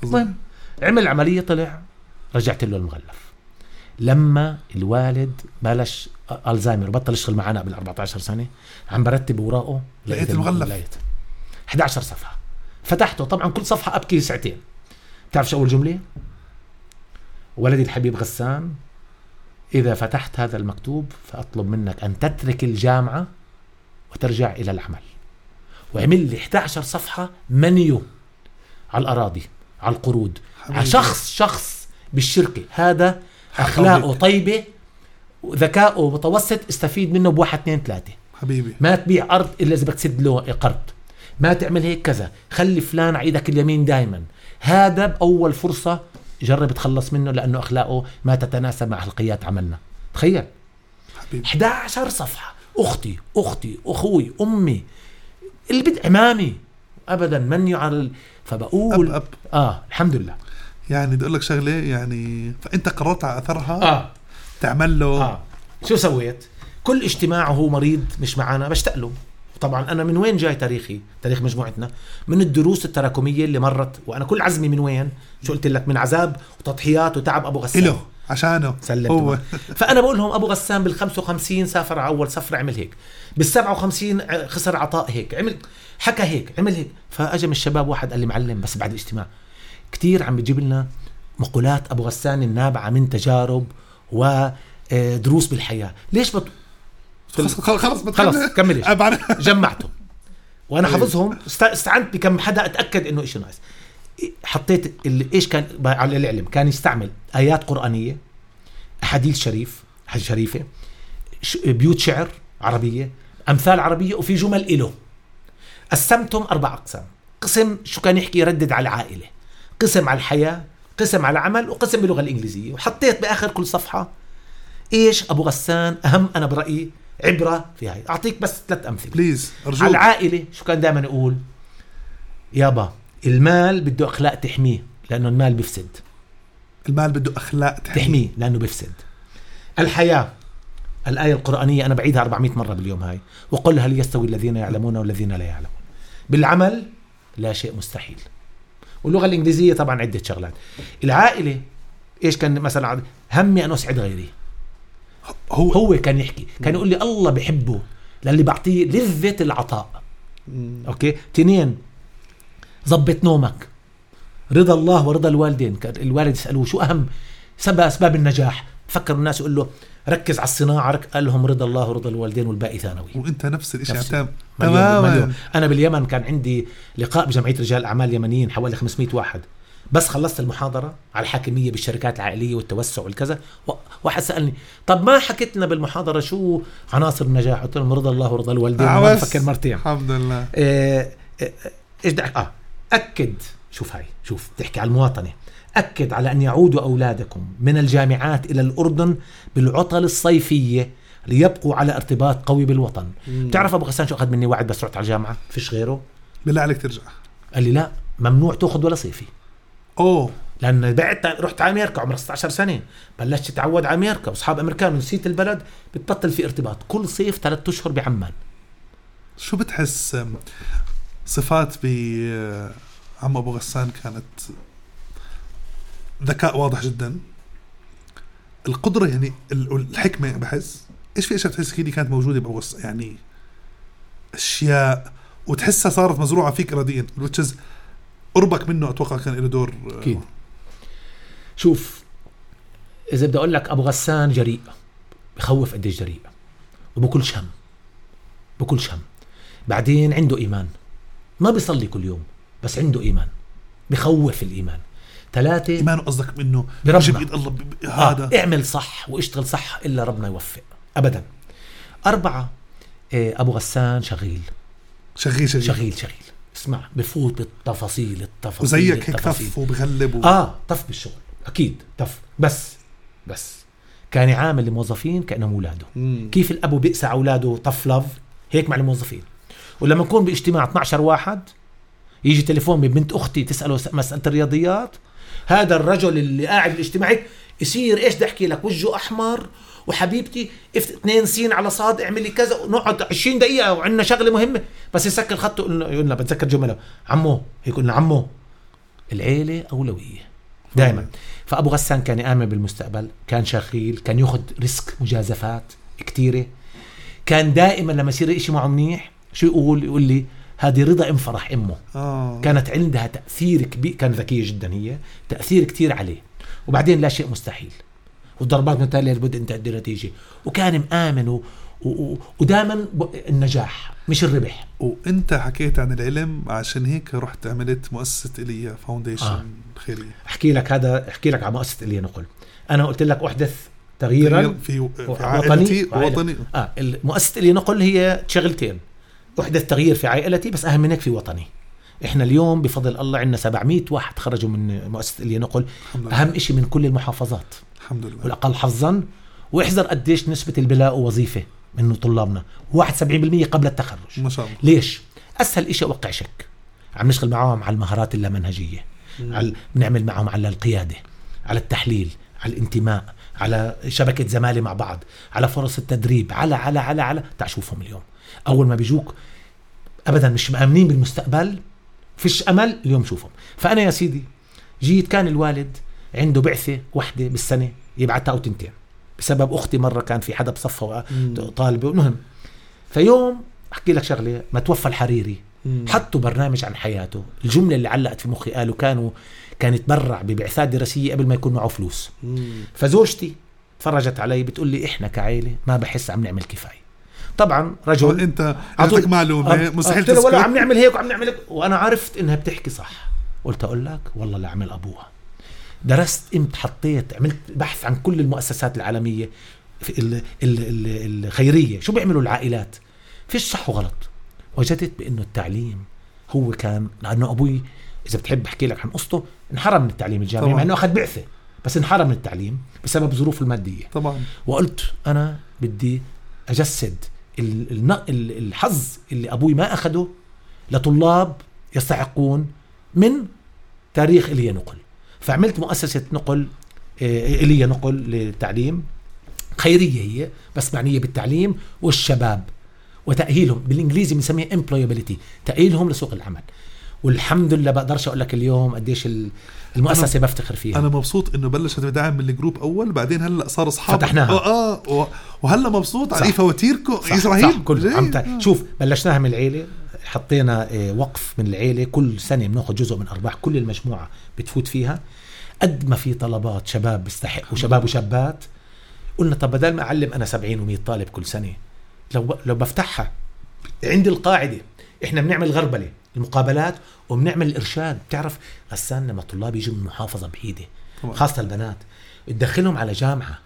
S2: المهم عمل عملية طلع رجعت له المغلف. لما الوالد بلش الزهايمر بطل يشتغل معنا قبل 14 سنة عم برتب اوراقه
S1: لقيت المغلف.
S2: لقيت. 11 صفحة. فتحته. طبعا كل صفحة أبكي ساعتين. بتعرف شو أول جملة؟ ولدي الحبيب غسان إذا فتحت هذا المكتوب فأطلب منك أن تترك الجامعة وترجع إلى العمل. وعمل لي 11 صفحة منيو على الأراضي. على القروض على. شخص شخص بالشركة. هذا
S1: أخلاقه.
S2: طيبة وذكائه متوسط استفيد منه بواحد اثنين ثلاثة.
S1: حبيبي.
S2: ما تبيع أرض إلا إذا بدك تسد له قرض. ما تعمل هيك كذا. خلي فلان على إيدك اليمين دائما هذا بأول فرصة جرب تخلص منه لأنه أخلاقه ما تتناسب مع اخلاقيات عملنا. تخيل.
S1: حبيبي.
S2: 11 صفحة. أختي أختي أخوي أمي. اللي بد عمامي ابدا من على. فبقول
S1: أب أب.
S2: آه الحمد لله.
S1: يعني بدي أقول لك شغلة يعني فأنت قررت على أثرها؟
S2: آه.
S1: تعمل له؟
S2: آه. شو سويت؟ كل اجتماع وهو مريض مش معنا بشتاق له. طبعا أنا من وين جاي تاريخي؟ تاريخ مجموعتنا. من الدروس التراكمية اللي مرت وأنا كل عزمي من وين؟ شو قلت لك؟ من عذاب وتضحيات وتعب أبو غسان.
S1: إله. عشانه.
S2: سلمت
S1: هو.
S2: فأنا بقول لهم أبو غسان بال 55 سافر على اول سفره عمل هيك. بال 57 ع- خسر عطاء هيك. عمل حكى هيك عمل هيك. فاجى من الشباب واحد قال لي معلم بس بعد الاجتماع كتير عم بيجيب لنا مقولات أبو غسان النابعة من تجارب ودروس بالحياة. ليش بط...
S1: خلص خلص خلص
S2: كملش
S1: أبعد.
S2: جمعته وأنا
S1: إيه.
S2: حافظهم. است- استعنت بكم حدا أتأكد إنه شيء ناقص. حطيت اللي إيش كان على العلم كان يستعمل آيات قرآنية أحاديث شريف حديث شريفة بيوت شعر عربية أمثال عربية وفي جمل إله. قسمتهم أربع أقسام قسم شو كان يحكي يردد على العائله قسم على الحياة قسم على العمل وقسم باللغة الإنجليزية. وحطيت بآخر كل صفحة إيش؟ أبو غسان أهم أنا برأيي عبرة في هاي. أعطيك بس ثلاث أمثلة.
S1: please
S2: على
S1: ارجوك
S2: العائلة شو كان دائما يقول يابا. المال بده أخلاق تحميه لأنه المال بيفسد.
S1: المال بده أخلاق تحميه.
S2: تحميه لأنه بيفسد. الحياة الآية القرآنية أنا بعيدها 400 مرة باليوم هاي. وقل هل يستوي الذين يعلمون والذين لا يعلمون. بالعمل لا شيء مستحيل. واللغة الإنجليزية طبعا عدة شغلات. العائلة إيش كان مثلا همي أن أسعد غيري.
S1: هو
S2: هو كان يحكي كان يقول لي الله بحبه للي بعطيه لذة العطاء. أوكي؟ تنين ظبط نومك. رضا الله ورضا الوالدين. الوالد يسالوه شو أهم سبب أسباب النجاح. فكر الناس يقول له ركز على الصناعة رك... قال لهم رضا الله ورضا الوالدين والباقي ثانوي.
S1: وأنت نفس الشيء
S2: نفس-
S1: تمام
S2: مليون مليون.
S1: تماما
S2: أنا باليمن كان عندي لقاء بجمعية رجال أعمال يمنيين حوالي 500 واحد. بس خلصت المحاضرة على الحاكمية بالشركات العائلية والتوسع والكذا. و- واحد سألني طب ما حكيت لنا بالمحاضرة شو عناصر النجاح؟ قلت لهم رضا الله ورضا الوالدين. ما
S1: عبس.
S2: بفكر مرتين.
S1: الحمد لله.
S2: آه، آه، إيش بدك؟ آه. أكد شوف هاي شوف تحكي على المواطنة. أكد على أن يعودوا أولادكم من الجامعات إلى الأردن بالعطل الصيفية ليبقوا على ارتباط قوي بالوطن. بتعرف أبو غسان شو أخذ مني وعد بس رحت على الجامعة؟ فيش غيره.
S1: بالله عليك ترجع.
S2: قال لي لا ممنوع تأخذ ولا صيفي.
S1: أوه.
S2: لأن بعت رحت على أمريكا عمري 16 سنة. بلشت أتعود على أمريكا وأصحاب امريكان ونسيت البلد بتبطل في ارتباط. كل صيف ثلاثة أشهر بعمان.
S1: شو بتحس؟ صفات ب آه، عم أبو غسان كانت ذكاء واضح جدا. القدرة يعني ال- الحكمة بحس إيش في أشياء بتحس هي كانت موجودة بأبو غسان يعني أشياء وتحسها صارت مزروعة فيك اراديا is قربك منه أتوقع كان له دور آه،
S2: أكيد. شوف إذا بدي أقول لك أبو غسان جريء بخوف قديش جريء وبكلش هم بكلش هم بعدين عنده إيمان. ما بيصلي كل يوم بس عنده إيمان بخوف الإيمان. ثلاثة
S1: إيمانه قصدك منه
S2: بربنا.
S1: بايد الله ب- هذا
S2: آه. اعمل صح واشتغل صح إلا ربنا يوفق. ابدا. أربعة إيه أبو غسان شغيل.
S1: شغيل شغيل,
S2: شغيل شغيل. اسمع بفوت بالتفاصيل التفاصيل
S1: وزيك هيك
S2: التفاصيل.
S1: تف وبغلب و...
S2: آه طف بالشغل. أكيد طف. بس بس. كان يعامل الموظفين كانهم اولاده. كيف الأبو بيقسى أولاده طف لف؟ هيك مع الموظفين. ولما نكون باجتماع 12 واحد يجي تليفون من بنت أختي تسأله مسألة الرياضيات هذا الرجل اللي قاعد بالاجتماع يصير إيش بدي أحكي لك؟ وجهه أحمر وحبيبتي اف- اثنين سين على صاد اعملي كذا ونقعد 20 دقيقة وعندنا شغلة مهمة. بس يسكر خطه يقول لنا بتذكر جمله. عمو هيك قلنا عمو العيلة أولوية. دائما فأبو غسان كان يآمن بالمستقبل كان شغيل كان ياخذ risk مجازفات كثيره كان دائما لما يصير شيء معه منيح شو يقول؟ يقول لي هذه رضا أم فرح أمه.
S1: آه.
S2: كانت عندها تأثير كبير كانت ذكية جدا هي تأثير كثير عليه. وبعدين لا شيء مستحيل. والضربات متتاليه لابد ان تؤدي نتيجة. وكان مآمن و... و... و... ودائما ب... النجاح مش الربح.
S1: وأنت حكيت عن العلم عشان هيك رحت عملت مؤسسة ايليا فاونديشن
S2: آه.
S1: آه. خيرية.
S2: أحكي لك هذا أحكي لك على مؤسسة اللي نقل أنا قلت لك أحدث تغييرا
S1: في, في
S2: وطني وعائلة.
S1: ووطني
S2: آه مؤسسه اللي نقل هي شغلتين. أحدث تغيير في عائلتي بس أهم من هيك في وطني. إحنا اليوم بفضل الله عندنا 700 واحد تخرجوا من مؤسسة اللي نقل أهم شيء من كل المحافظات.
S1: الحمد لله.
S2: والأقل حظا واحذر قديش نسبة اللي وظيفة من طلابنا. 71% قبل التخرج.
S1: ما شاء الله.
S2: ليش؟ أسهل شيء أوقع شك. عم نشتغل معهم على المهارات اللامنهجية على بنعمل معهم على القيادة على التحليل على الانتماء على شبكة زمالة مع بعض على فرص التدريب على على على على. تعال شوفهم اليوم. أول ما بيجوك ابدا مش مأمنين بالمستقبل فيش أمل اليوم شوفهم. فأنا يا سيدي جيت كان الوالد عنده بعثة واحدة بالسنة يبعتها أو تنتين. بسبب أختي مرة كان في حدا بصفها. طالبة. المهم فيوم أحكي لك شغلة ما توفى الحريري.
S1: مم.
S2: حطوا برنامج عن حياته. الجملة اللي علقت في مخي قالوا كانوا كان يتبرع ببعثات دراسية قبل ما يكون معه فلوس.
S1: مم.
S2: فزوجتي فرجت علي بتقول لي إحنا كعائله ما بحس عم نعمل كفاية. طبعا رجل أنت
S1: عندك
S2: معلومة
S1: مستحيل
S2: له ولا عم
S1: تسكت
S2: نعمل هيك وعم نعمل هيك وأنا عرفت إنها بتحكي صح. قلت أقول لك والله لا عمل أبوها. درست إمتى حطيت عملت بحث عن كل المؤسسات العالمية الخيرية. شو بيعملوا العائلات؟ فيش صح وغلط. وجدت بإنه التعليم هو كان لأنه أبوي إذا بتحب أحكي لك عن قصته انحرم من التعليم الجامعي. مع إنه أخذ بعثة بس انحرم من التعليم بسبب ظروفه المادية.
S1: طبعا.
S2: وقلت أنا بدي أجسد الحظ اللي أبوي ما أخده لطلاب يستحقون من تاريخ ايليا نقل. فعملت مؤسسة نقل آه، ايليا نقل للتعليم خيرية هي بس معنية بالتعليم والشباب وتأهيلهم بالإنجليزي بنسميها employability تأهيلهم لسوق العمل. والحمد لله بقدرش أقول لك اليوم قديش ال- المؤسسة بفتخر فيها
S1: أنا مبسوط إنه بلشت بدعم من الجروب أول بعدين هلأ صار أصحاب.
S2: فتحناها.
S1: آه, آه وهلأ مبسوط
S2: صح.
S1: على فواتيركم.
S2: صح,
S1: إسرائيل.
S2: صح كله. عم ت... شوف بلشناها من العيلة حطينا آه، وقف من العيلة كل سنة بناخذ جزء من أرباح كل المجموعة بتفوت فيها. قد ما في طلبات شباب بيستحقوا شباب وشابات قلنا طب بدل ما أعلم أنا 70 و100 طالب كل سنة لو لو بفتحها عندي القاعدة إحنا بنعمل غربلة. المقابلات وبنعمل الإرشاد. بتعرف غسان لما طلاب يجوا من محافظة
S1: بعيدة.
S2: خاصة البنات تدخلهم على جامعة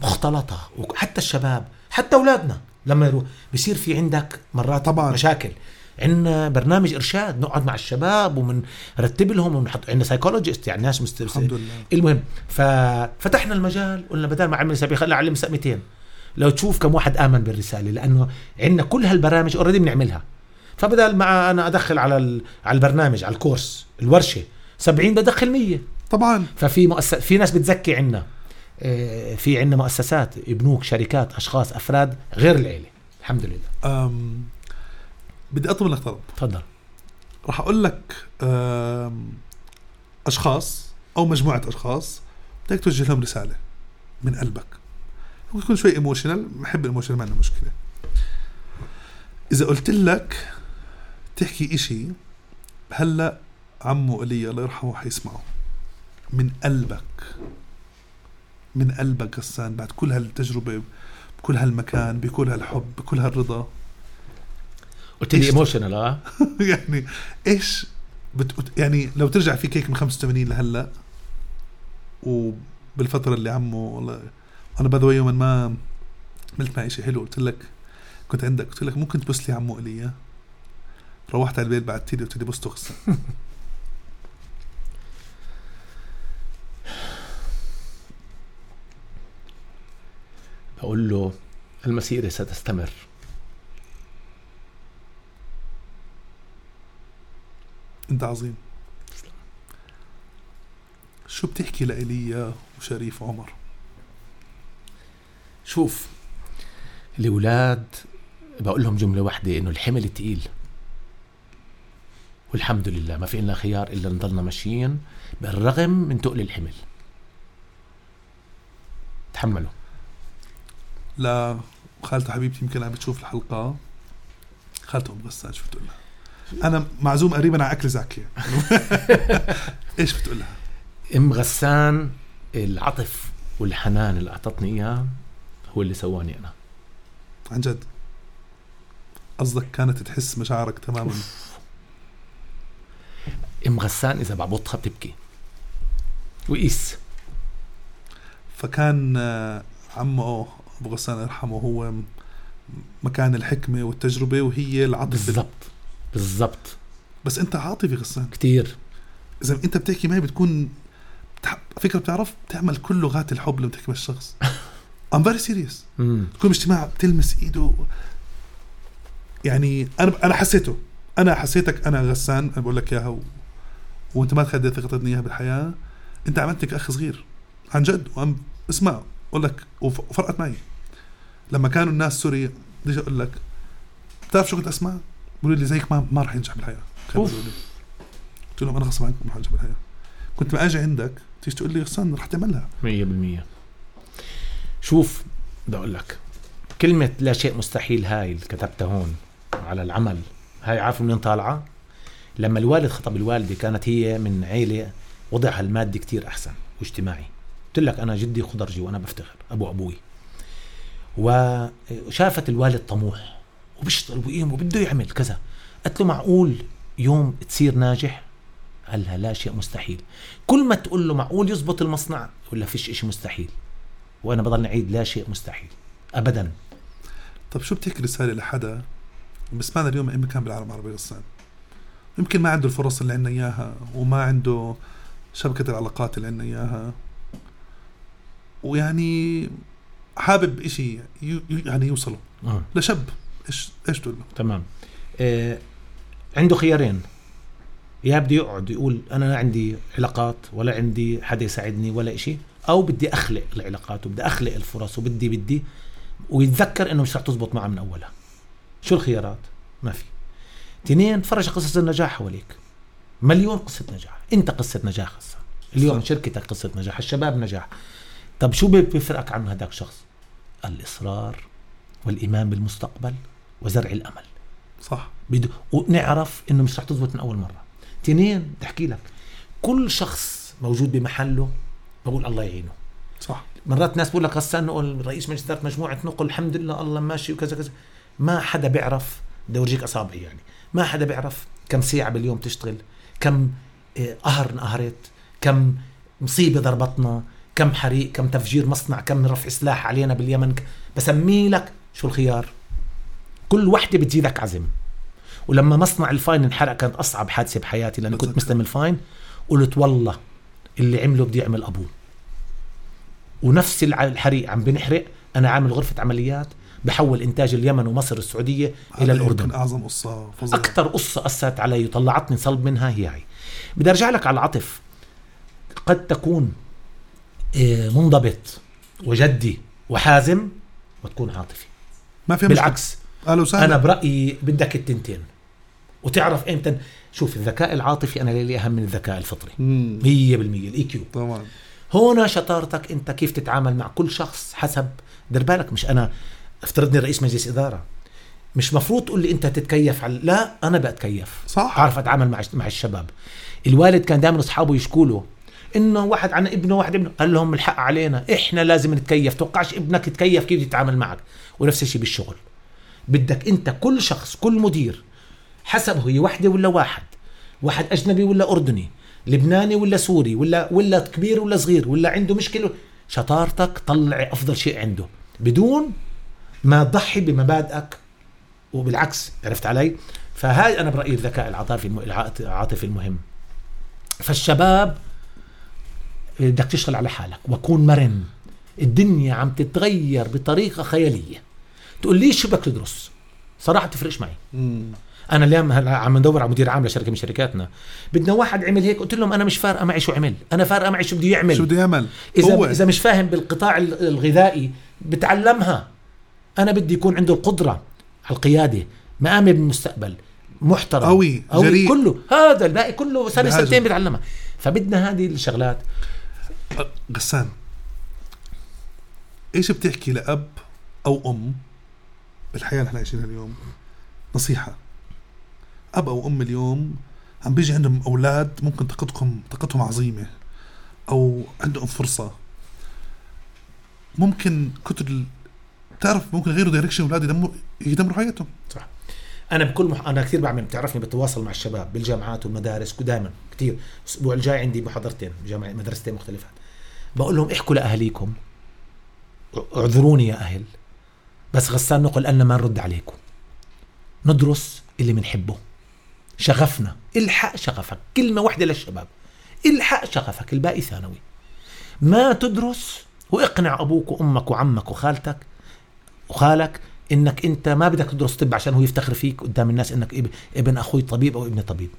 S2: مختلطة وحتى الشباب حتى أولادنا لما يروح. بصير في عندك مرات
S1: طبعاً.
S2: مشاكل. عندنا برنامج إرشاد نقعد مع الشباب ومنرتب لهم ونحط عندنا سايكولوجيست يعني ناس مست...
S1: الحمد لله.
S2: المهم ففتحنا المجال قلنا بدل ما اعمل سبيل خلي أعلم 200 لو تشوف كم واحد آمن بالرسالة لأنه عندنا كل هالبرامج اوريدي بنعملها. فبدل ما أنا أدخل على. على البرنامج على الكورس الورشة 70 بدخل 100
S1: طبعا.
S2: ففي مؤسس في ناس بتزكي عنا. آه، في عنا مؤسسات بنوك شركات أشخاص أفراد غير العيلة. الحمد لله.
S1: أم بدي أطلب منك طلب.
S2: تفضل.
S1: راح أقول لك أم أشخاص أو مجموعة أشخاص بدك توجه لهم رسالة من قلبك. ممكن يكون شوي emotional بحب ال emotional ما عنده مشكلة. إذا قلت لك تحكي إشي هلأ عمو إيليا الله يرحمه حيسمعه من قلبك من قلبك غسان بعد كل هالتجربة بكل هالمكان بكل هالحب بكل هالرضا.
S2: قلت لي emotional آه؟ (laughs)
S1: يعني إيش بت... يعني لو ترجع فيك هيك من 85 لهلأ وبالفترة اللي عمه والله أنا باي يوما ما عملت معي شيء حلو قلت لك كنت عندك قلت لك ممكن تبوس لي عمو ايليا روحت على البيت بعدت لي قلت لي غسان (laughs)
S2: بقول له المسيرة ستستمر.
S1: انت عظيم. شو بتحكي لإيليا وشريف عمر؟
S2: شوف الأولاد بقول لهم جملة واحدة إنه الحمل تقيل. والحمد لله ما في لنا خيار إلا نضلنا ماشيين بالرغم من تقل الحمل. تحملوا.
S1: لا خالته حبيبتي يمكن عم بتشوف الحلقة. خالته أم غسان شو بتقول لها؟ أنا معزوم قريبا على أكل زاكية. (laughs) إيش بتقول لها؟
S2: أم غسان العطف والحنان اللي أعطتني إياه هو اللي سواني أنا.
S1: عن جد. قصدك كانت تحس مشاعرك تماما؟
S2: ام غسان إذا بعبطها بتبكي. وقيس.
S1: فكان آه، عمه أبو غسان يرحمه هو مكان الحكمة والتجربة وهي العاطفة.
S2: بالضبط. بالضبط.
S1: بس أنت عاطفي غسان.
S2: كتير.
S1: إذا أنت بتحكي معي بتكون. فكرة بتعرف بتعمل كل لغات الحب لما تحكي مع الشخص. (laughs) Very serious.
S2: مم.
S1: تكون باجتماع بتلمس إيده. يعني أنا أنا حسيته. أنا حسيتك أنا غسان أنا بقول لك إياها. وانت ما تخدي ثقتني إياها بالحياة. انت عملتك اخ صغير. عن جد وأم اسمع أقول لك وف... وفرقت معي. لما كانوا الناس سوري بديش أقول لك بتعرف شو كنت أسمع؟ بيقولوا لي زيك ما ما راح ينجح بالحياة. قلت لهم أنا غصب عنكم ما راح أنجح بالحياة. كنت ما أجي عندك تيجي تقول لي غسان رح تعملها.
S2: مية بالمية. شوف بدي أقول لك كلمة لا شيء مستحيل هاي اللي كتبتها هون على العمل هاي عارف منين طالعة؟ لما الوالد خطب الوالدة كانت هي من عيلة وضعها المادي كتير أحسن واجتماعي. قلت لك أنا جدي خضرجي وأنا بفتخر أبو أبوي. وشافت الوالد طموح وبيشتغل وبيقيم وبده يعمل كذا. قلت له معقول يوم تصير ناجح؟ قال لها لا شيء مستحيل. كل ما تقول له معقول يزبط المصنع. لها فيش إشي مستحيل. وأنا بضل نعيد لا شيء مستحيل. ابدا.
S1: طب شو بتحكي رسالة لحدا؟ بسمعنا اليوم أي مكان بالعالم العربي غسان يمكن ما عنده الفرص اللي عندنا إياها وما عنده شبكة العلاقات اللي عندنا إياها. ويعني حابب إشي يعني يوصله
S2: آه.
S1: لشاب إيش إيش تقول؟ له؟
S2: تمام. آه عنده خيارين. يا بدي يقعد يقول أنا عندي علاقات ولا عندي حدا يساعدني ولا إشي أو بدي أخلق العلاقات وبدي أخلق الفرص وبدي بدي ويتذكر إنه مش رح تزبط معه من أولها. شو الخيارات؟ ما في. تنين تفرج على قصص النجاح حواليك. مليون قصة نجاح. انت قصة نجاح هسه اليوم
S1: صح.
S2: شركتك قصة نجاح الشباب نجاح. طب شو بيفرقك عن هذاك الشخص الإصرار والإيمان بالمستقبل وزرع الأمل.
S1: صح.
S2: بده ونعرف إنه مش رح تزبط من أول مرة. تنين تحكي لك. كل شخص موجود بمحله بقول الله يعينه.
S1: صح.
S2: مرات ناس بقول لك غسان نقل رئيس مجلس اداره مجموعة نقل الحمد لله الله ماشي وكذا كذا. ما حدا بيعرف بدي أورجيك أصابعي يعني. ما حدا بيعرف كم ساعة باليوم تشتغل كم آه، قهر انقهرت كم مصيبة ضربتنا كم حريق كم تفجير مصنع كم رفع سلاح علينا باليمن بسمي لك شو الخيار. كل وحدة بتزيدك عزم ولما مصنع الفاين انحرق كانت أصعب حادثة بحياتي لأني كنت. مستلم الفاين قلت والله اللي عمله بدي يعمل أبوه. ونفس الحريق عم بنحرق أنا عامل غرفة عمليات بحول إنتاج اليمن ومصر السعودية
S1: إلى
S2: الأردن.
S1: يمكن أعظم قصة فظيعة.
S2: أكثر قصة أثرت علي وطلعتني صلب منها هي هاي بدي أرجع لك على العطف. قد تكون آه، منضبط وجدي وحازم وتكون عاطفي.
S1: ما في
S2: بالعكس
S1: أهلا وسهلا
S2: أنا برأيي بدك التنتين. وتعرف إمتى؟ شوف الذكاء العاطفي أنا لي أهم من الذكاء الفطري. 100%
S1: مم.
S2: ال EQ.
S1: طبعا
S2: هنا شطارتك أنت كيف تتعامل مع كل شخص حسب دير بالك مش أنا افترضني رئيس مجلس إدارة. مش مفروض تقول لي أنت تتكيف على لا أنا بتكيف
S1: صح.
S2: أعرف أتعامل مع مع الشباب. الوالد كان دائما أصحابه يشكوا له إنه واحد عن ابنه واحد ابنه. قال لهم الحق علينا. إحنا لازم نتكيف. توقعش ابنك يتكيف كيف يتعامل معك؟ ونفس الشيء بالشغل. بدك أنت كل شخص كل مدير حسب هي وحدة ولا واحد. واحد أجنبي ولا أردني لبناني ولا سوري ولا ولا كبير ولا صغير ولا عنده مشكلة. شطارتك طلع أفضل شيء عنده. بدون ما تضحي بمبادئك وبالعكس عرفت علي؟ فهاي أنا برأيي الذكاء العاطفي العاطفي المهم. فالشباب بدك تشتغل على حالك وكون مرن. الدنيا عم تتغير بطريقة خيالية. تقول لي شو بدك تدرس؟ صراحة بتفرقش معي.
S1: مم.
S2: أنا اليوم هلا عم ندور على مدير عام لشركة من شركاتنا. بدنا واحد عمل هيك قلت لهم أنا مش فارقة معي شو عمل. أنا فارقة معي شو بده يعمل.
S1: شو بده يعمل.
S2: إذا
S1: هو.
S2: إذا مش فاهم بالقطاع ال- الغذائي بتعلمها. أنا بدي يكون عنده القدرة على القيادة مآمن بالمستقبل محترم
S1: قوي، جريء.
S2: كله. هذا الباقي كله
S1: سنة.
S2: سنتين بتعلمها. فبدنا هذه الشغلات.
S1: غسان إيش بتحكي لأب أو أم بالحياة اللي إحنا عايشينها اليوم؟ نصيحة. أب أو أم اليوم عم بيجي عندهم أولاد ممكن طاقتكم طاقتهم عظيمة أو عندهم فرصة. ممكن كتر بتعرف ممكن يغيروا دايركشن أولاد يدمروا يدمروا حياتهم.
S2: أنا بكل مح... أنا كثير بعمل بتعرفني بتواصل مع الشباب بالجامعات والمدارس دائما كثير. الأسبوع الجاي عندي محاضرتين جامعة مدرستين مختلفات. بقول لهم احكوا لأهاليكم اعذروني يا أهل بس غسان نقل أن ما نرد عليكم. ندرس اللي بنحبه شغفنا الحق شغفك. كلمة واحدة للشباب. الحق شغفك الباقي ثانوي. ما تدرس واقنع أبوك وأمك وعمك وخالتك وخالك إنك أنت ما بدك تدرس طب عشان هو يفتخر فيك قدام الناس إنك إب- ابن أخوي طبيب أو ابني طبيب.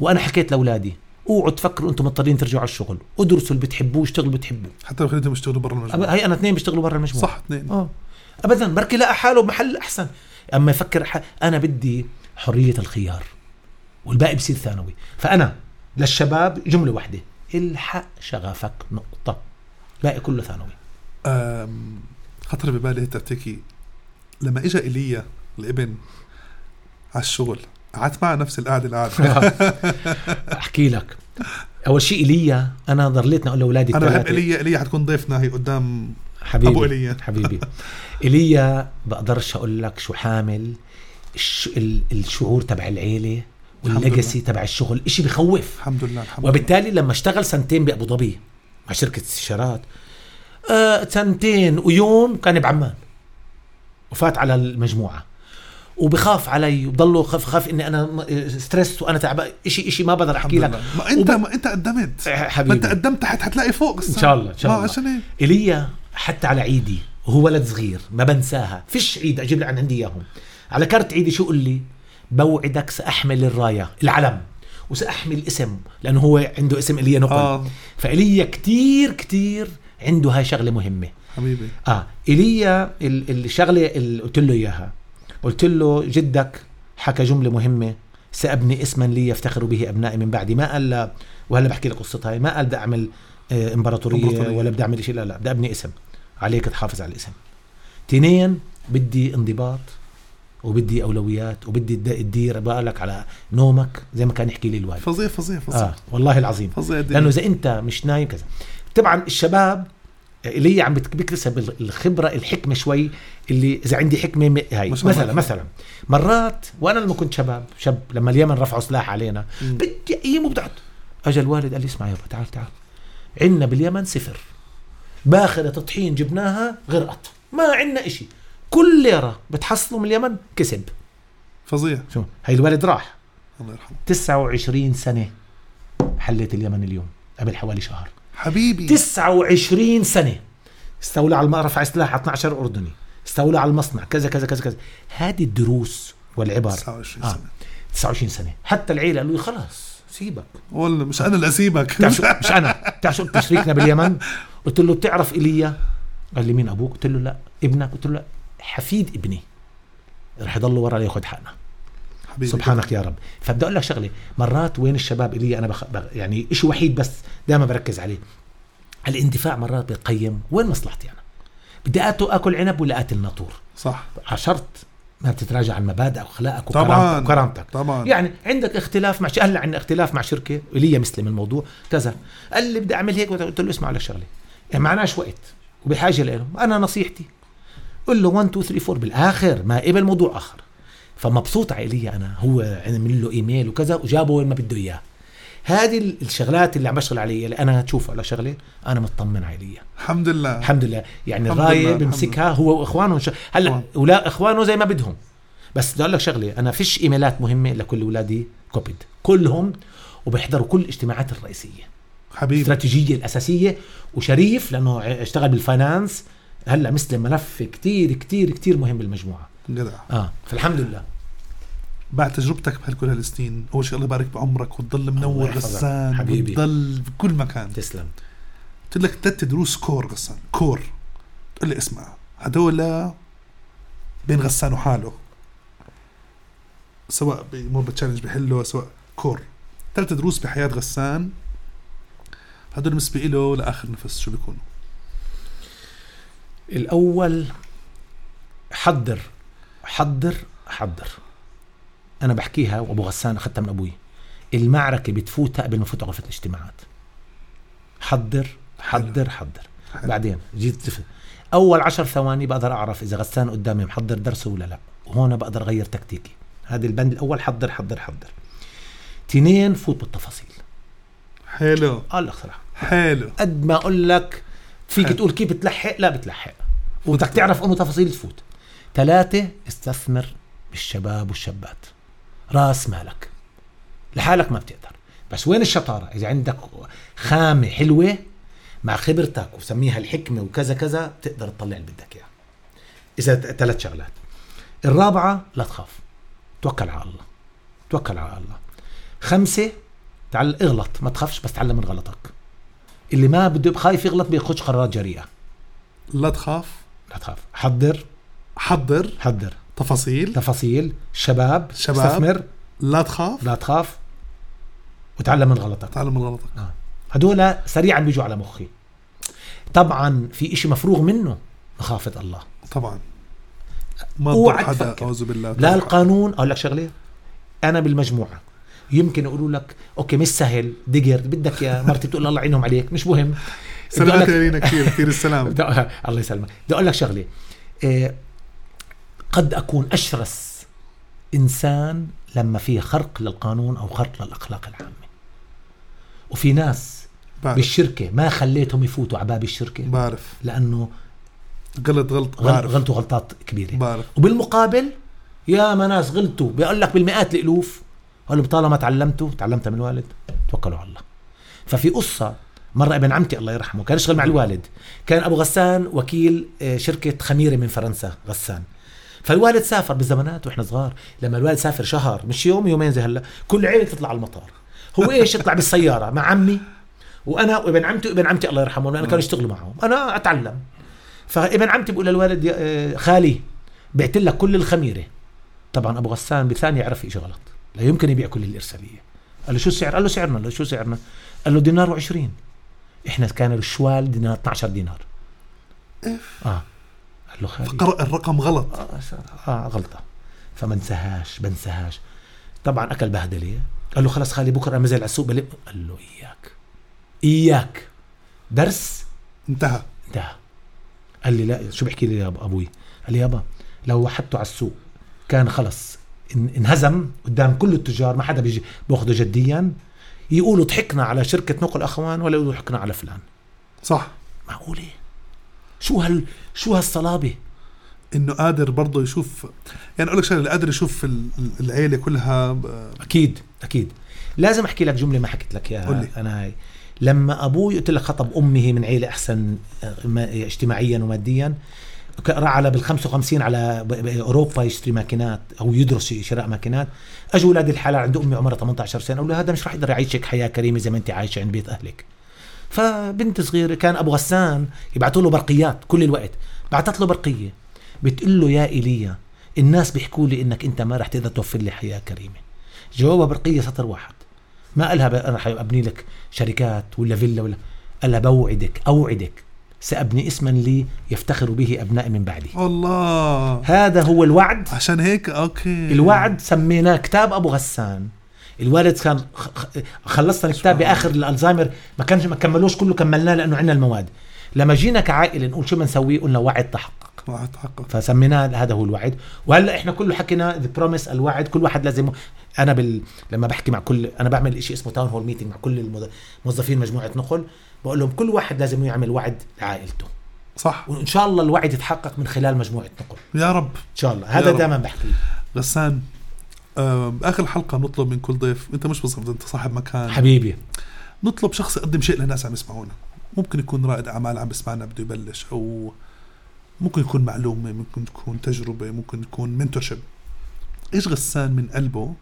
S2: وأنا حكيت لأولادي أوعوا تفكروا أنتم مضطرين ترجعوا على الشغل ادرسوا اللي بتحبوه اشتغلوا اللي بتحبوه.
S1: حتى لو خليتهم يشتغلوا برا المجموعة.
S2: هي أنا اثنين بيشتغلوا برا المجموعة.
S1: صح اثنين.
S2: آه. ابدا بركي لقى حاله بمحل أحسن. أما يفكر ح... أنا بدي حرية الخيار والباقي بصير ثانوي. فأنا للشباب جملة واحدة الحق شغفك نقطة. باقي كله ثانوي.
S1: أم، خطر ببالي هيك تحكي لما اجى إيليا الابن على الشغل قعدت معه نفس القعدة اللي قعد (laughs)
S2: أحكي لك. أول شيء إيليا أنا ضليتني أقول لأولادي
S1: أنا بحب إيليا إيليا حتكون ضيفنا هي قدام
S2: حبيبي
S1: أبو إيليا.
S2: حبيبي. (laughs) إيليا بقدرش أقول لك شو حامل الش... ال- الشعور تبع العيلة
S1: الحمد
S2: وال legacy تبع الشغل إشي بخوف.
S1: الحمد لله الحمد لله.
S2: وبالتالي لما اشتغل سنتين بأبو ظبي مع شركة استشارات سنتين ويوم كان بعمان. وفات على المجموعة. وبخاف علي وبضله خاف خاف إني أنا stress وأنا تعبان. شيء شيء ما بقدر أحكي لك.
S1: ما انت
S2: وب-
S1: ما أنت قدمت. ما
S2: حبيبي.
S1: أنت قدمت تحت حتلاقي فوق
S2: إن شاء الله إن شاء
S1: ما
S2: الله.
S1: عشان
S2: ايليا حتى على عيدي وهو ولد صغير ما بنساها. فيش عيد أجيب لك عن عندي إياهم. على كارت عيدي شو قل لي؟ بوعدك سأحمل الراية العلم وسأحمل اسم لأنه هو عنده اسم ايليا نقل.
S1: آه.
S2: فايليا كتير كتير عنده هاي شغلة مهمة.
S1: حبيبي.
S2: آه إيليا ال- الشغلة اللي قلت له إياها. قلت له جدك حكى جملة مهمة سأبني اسما لي يفتخر به أبنائي من بعدي. ما قال لا وهلا بحكي لك قصتها. ما قال بدي أعمل آه، إمبراطورية
S1: إمبراطورية.
S2: ولا بدي أعمل شيء لا لا بدي أبني اسم. عليك تحافظ على الاسم. تنين بدي انضباط وبدي أولويات وبدي تد- تدير بالك على نومك زي ما كان يحكي لي الوالد.
S1: فظيع فظيع فظيع.
S2: آه والله العظيم.
S1: فظيع.
S2: لأنه إذا أنت مش نايم كذا. طبعا الشباب اللي هي عم بيكتسب الخبرة الحكمة شوي اللي إذا عندي حكمة هاي.
S1: الله.
S2: مثلا مثلا. مرات وأنا لما كنت شباب شاب لما اليمن رفعوا سلاح علينا. بدي أيام وبدعت أجى الوالد قال لي اسمع يابا تعال تعال. عندنا باليمن صفر. باخره طحين جبناها غرقت ما عندنا إشي. كل ليرة بتحصله من اليمن كسب.
S1: فظيع.
S2: شو؟ هاي الوالد راح.
S1: الله يرحمه.
S2: 29 سنة حلت اليمن اليوم قبل حوالي شهر.
S1: حبيبي.
S2: 29 سنة. استولى على رفع سلاح على 12 أردني. استولى على المصنع كذا كذا كذا كذا. هذه الدروس والعبر.
S1: 29
S2: آه.
S1: سنة.
S2: 29 سنة. حتى العيلة قالوا لي خلاص سيبك.
S1: والله مش أنا اللي
S2: أسيبك. (laughs) مش أنا. بتعرف شو قلت شريكنا باليمن. قلت له بتعرف إيليا؟ قال لي مين أبوك؟ قلت له لا ابنك. قلت له لا حفيد ابني. رح يضل ورا لياخذ حقنا.
S1: حبيبي.
S2: سبحانك يا رب. فبدي أقول لك شغلة مرات وين الشباب اللي أنا بخ... يعني شيء وحيد بس دائما بركز عليه. الاندفاع مرات بقيم وين مصلحتي أنا؟ بدي آكل عنب ولا اكل ناطور
S1: صح.
S2: عشرت ما بتتراجع عن مبادئك وأخلاقك
S1: طبعاً.
S2: وكرامتك
S1: طبعا.
S2: يعني عندك اختلاف مع هلأ عندنا اختلاف مع شركة ولي مسلم الموضوع كذا. قال لي بدي أعمل هيك قلت له اسمع لك شغلة. يعني معناش وقت وبحاجة له أنا نصيحتي قل له 1 2 3 4 بالآخر ما قبل موضوع آخر. فمبسوط على ايليا أنا. هو عمل له إيميل وكذا وجابه وين ما بده إياه. هذه ال- الشغلات اللي عم بشتغل عليها اللي أنا تشوف على شغلة أنا مطمن على ايليا
S1: الحمد لله.
S2: الحمد لله يعني الرايه بمسكها هو وإخوانه. ش...
S1: هلأ.
S2: ولا إخوانه زي ما بدهم. بس بدي أقول لك شغلة أنا فيش emails مهمة لكل اولادي كوبيد. كلهم وبيحضروا كل الاجتماعات الرئيسية.
S1: حبيبي.
S2: الاستراتيجيه الأساسية. وشريف لأنه اشتغل بال finance هلأ مسلم ملف كتير كتير كتير مهم بالمجموعة.
S1: جدع.
S2: آه فالحمد لله.
S1: بعد تجربتك بهالكل هالسنين أول شيء الله يبارك بعمرك وتضل منور. غسان
S2: حبيبي.
S1: وتضل بكل مكان.
S2: تسلم.
S1: قلت لك ثلاث دروس core غسان core. تقول لي اسمع هدول بين غسان وحاله. سواء بمور بتشالنج بحله سواء كور. ثلاث دروس بحياة غسان هدول بالنسبة له لآخر نفس شو بيكونوا؟
S2: الأول حضر حضر حضر. أنا بحكيها وأبو غسان أخذتها من أبوي. المعركة بتفوتها قبل ما تفوت غرفة الاجتماعات. حضر حضر حضر.
S1: حلو.
S2: بعدين جيت أول عشر ثواني بقدر أعرف إذا غسان قدامي محضر درسه ولا لا. وهون بقدر أغير تكتيكي. هذا البند الأول حضر حضر حضر. تنين فوت بالتفاصيل.
S1: حلو.
S2: قال لك صراحة.
S1: حلو.
S2: قد ما أقول لك فيك
S1: حلو.
S2: تقول كيف بتلحق؟ لا بتلحق. وبدك تعرف أنه تفاصيل تفوت. ثلاثة استثمر بالشباب والشابات. راس مالك. لحالك ما بتقدر. بس وين الشطارة؟ إذا عندك خامة حلوة مع خبرتك وسميها الحكمة وكذا كذا تقدر تطلع اللي بدك إياه. إذا ثلاث شغلات. الرابعة لا تخاف. توكل على الله. توكل على الله. خمسة تعال اغلط. ما تخافش بس تعلم من غلطك. اللي ما بده خايف يغلط بياخذش قرارات جريئة.
S1: لا تخاف.
S2: لا تخاف. حضر.
S1: حضر
S2: حضر.
S1: تفاصيل.
S2: تفاصيل. شباب
S1: شباب.
S2: استثمر.
S1: لا تخاف.
S2: لا تخاف. وتعلم من غلطك.
S1: تعلم من غلطك.
S2: هدول سريعا بيجوا على مخي. طبعا في إشي مفروغ منه مخافة الله.
S1: طبعا. ما تضر حدا. أعوذ بالله.
S2: لا القانون أقول لك شغلة. أنا بالمجموعة يمكن يقولوا لك أوكي مش سهل دقر بدك يا مرتي تقول الله يعينهم عليك مش مهم.
S1: سلامات
S2: لك-
S1: لينا كثير كثير السلام. (laughs)
S2: الله يسلمك. بدي أقول لك شغلة. إيه قد أكون أشرس إنسان لما في خرق للقانون أو خرق للأخلاق العامة. وفي ناس
S1: بعرف.
S2: بالشركة ما خليتهم يفوتوا على باب الشركة
S1: بعرف.
S2: لأنه
S1: غلط غلط
S2: غل-
S1: بعرف.
S2: غلطوا غلطات كبيرة.
S1: بعرف.
S2: وبالمقابل يا ما ناس غلطوا بيقول لك بالمئات الألوف. قالوا طالما تعلمتوا تعلمت من الوالد؟ توكلوا على الله. ففي قصة مرة ابن عمتي الله يرحمه كان يشتغل مع الوالد. كان أبو غسان وكيل آه، شركة خميرة من فرنسا غسان. فالوالد سافر بالزمانات وإحنا صغار. لما الوالد سافر شهر مش يوم يومين زي هلا كل عيلة تطلع على المطار. هو إيش؟ يطلع بالسيارة مع عمي وأنا وابن عمتي وابن عمتي الله يرحمه لأنه كانوا يشتغلوا معهم. أنا أتعلم. فابن عمتي بقول للوالد يا آه، خالي بعت لك كل الخميرة. طبعا أبو غسان بثانية عرف شيء غلط. لا يمكن يبيع كل الإرسالية. قال له شو السعر؟ قال له سعرنا. قال له شو سعرنا؟ قال له دينار و20 إحنا كان الشوال دينار 12 دينار. آه. قال له خالي.
S1: قرأ الرقم غلط.
S2: آه, آه غلطة. فما انساهاش بنساهاش طبعا أكل بهدله قال له خلص خالي بكرة أنا نزل على السوق بلم قال له إياك. إياك. درس؟
S1: انتهى.
S2: انتهى. قال لي لا شو بحكي لي يا أبو- أبوي؟ قال لي يابا لو وحدته على السوق كان خلص. إن- انهزم قدام كل التجار ما حدا بيجي باخده جديا. يقولوا ضحكنا على شركة نقل أخوان ولا يقولوا ضحكنا على فلان.
S1: صح.
S2: معقولة؟ شو هال شو هالصلابة؟
S1: إنه قادر برضه يشوف يعني أقول لك شغلة قادر يشوف ال- العيلة كلها ب-
S2: أكيد أكيد. لازم أحكي لك جملة ما حكيت لك. إياها أنا هاي. لما أبوي قلت لك خطب أمه من عيلة أحسن آه، ما- اجتماعيا وماديا على بال 55 على أوروبا يشتري ماكينات أو يدرس شراء ماكينات. اجوا أولاد الحلال عند أمي عمرها 18 سنة قالوا لها هذا مش راح يقدر يعيشك حياة كريمة زي ما أنت عايشة عند بيت أهلك. فبنت صغيرة كان أبو غسان يبعثوا له برقيات كل الوقت. بعثت له برقية. بتقول له يا إيليا الناس بيحكوا لي إنك أنت ما راح تقدر توفر لي حياة كريمة. جوابها برقية سطر واحد. ما قالها أنا راح ابني لك شركات ولا فيلا ولا. قال لها بوعدك أوعدك سأبني اسما لي يفتخر به أبنائي من بعدي.
S1: الله.
S2: هذا هو الوعد.
S1: عشان هيك؟ okay.
S2: الوعد سميناه كتاب أبو غسان. الوالد كان خلصنا الكتاب بآخر الالزهايمر ما كانش ما كملوش كله كملناه لأنه عندنا المواد. لما جينا كعائلة نقول شو بنسوي؟ قلنا وعد تحقق.
S1: وعد تحقق.
S2: فسميناه هذا هو الوعد. وهلأ إحنا كله حكينا the promise الوعد كل واحد لازم أنا بال... لما بحكي مع كل أنا بعمل شيء اسمه town hall meeting مع كل الموظ- موظفين مجموعة نقل. بقول لهم كل واحد لازم يعمل وعد لعائلته.
S1: صح.
S2: وإن شاء الله الوعد يتحقق من خلال مجموعة نقل.
S1: يا رب.
S2: إن شاء الله. هذا. دائما بحكي.
S1: غسان. باخر الحلقة بنطلب من كل ضيف أنت مش بالضبط أنت صاحب مكان.
S2: حبيبي.
S1: نطلب شخص يقدم شيء لناس عم يسمعونا. ممكن يكون رائد أعمال عم بيسمعنا بده يبلش أو ممكن يكون معلومة ممكن تكون تجربة ممكن تكون منتورشيب إيش غسان من قلبه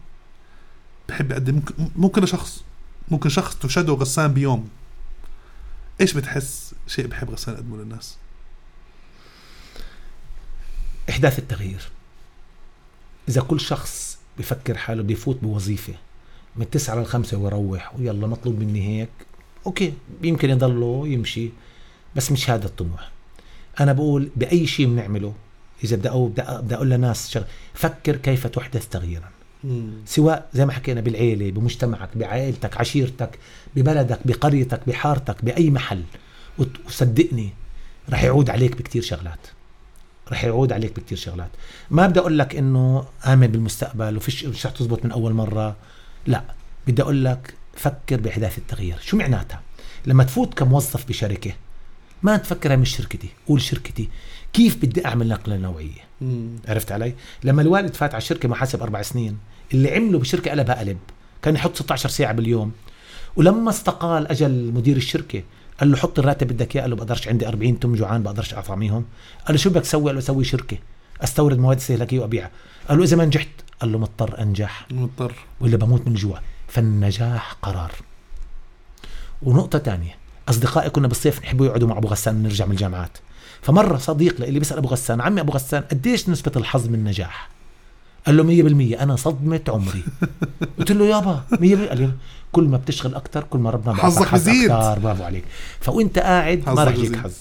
S1: بحب يقدم؟ ممكن ممكن لشخص ممكن شخص تشهده غسان بيوم. إيش بتحس شيء بحب غسان يقدمه للناس؟
S2: إحداث التغيير. إذا كل شخص بفكر حاله بيفوت بوظيفة. من تسعة للخمسة ويروح ويلا مطلوب مني هيك. أوكي يمكن يضله يمشي بس مش هذا الطموح. أنا بقول بأي شيء بنعمله إذا بدي أقول بدي أقول لناس شغ... فكر كيف تحدث تغييرا. سواء زي ما حكينا بالعيلة بمجتمعك بعائلتك عشيرتك ببلدك بقريتك بحارتك بأي محل وصدقني رح يعود عليك بكتير شغلات. رح يعود عليك بكتير شغلات. ما بدي أقول لك إنه آمن بالمستقبل وفيش مش رح تزبط من أول مرة. لا بدي أقول لك فكر بأحداث التغيير. شو معناتها؟ لما تفوت كموظف بشركة ما تفكر هاي مش شركتي قول شركتي. كيف بدي أعمل نقلة نوعية؟ عرفت علي؟ لما الوالد فات على الشركة محاسب أربع سنين اللي عمله بشركة قلبها قلب كان يحط 16 ساعة باليوم. ولما استقال أجل مدير الشركة قال له حط الراتب بدك إياه. قال له بقدرش عندي 40 تم جوعان بقدرش اطعميهم قال له شو بدك تسوي؟ قال له أسوي شركة أستورد مواد استهلاكيه وابيعها قال له إذا ما نجحت. قال له مضطر أنجح.
S1: مضطر.
S2: ولا بموت من الجوع. فالنجاح قرار. ونقطة تانية. أصدقائي كنا بالصيف نحبوا يقعدوا مع أبو غسان نرجع من الجامعات. فمرة صديق لي بيسأل أبو غسان عمي أبو غسان قديش نسبة الحظ من النجاح؟ قال له مية بالمية أنا صدمة عمري. (laughs) قلت له يابا مية بالمية. قال لي كل ما بتشتغل أكتر كل ما ربنا
S1: حظك
S2: حظ
S1: بزيد.
S2: أكتر برافو عليك. فوانت قاعد ما رح يجيك. حظ.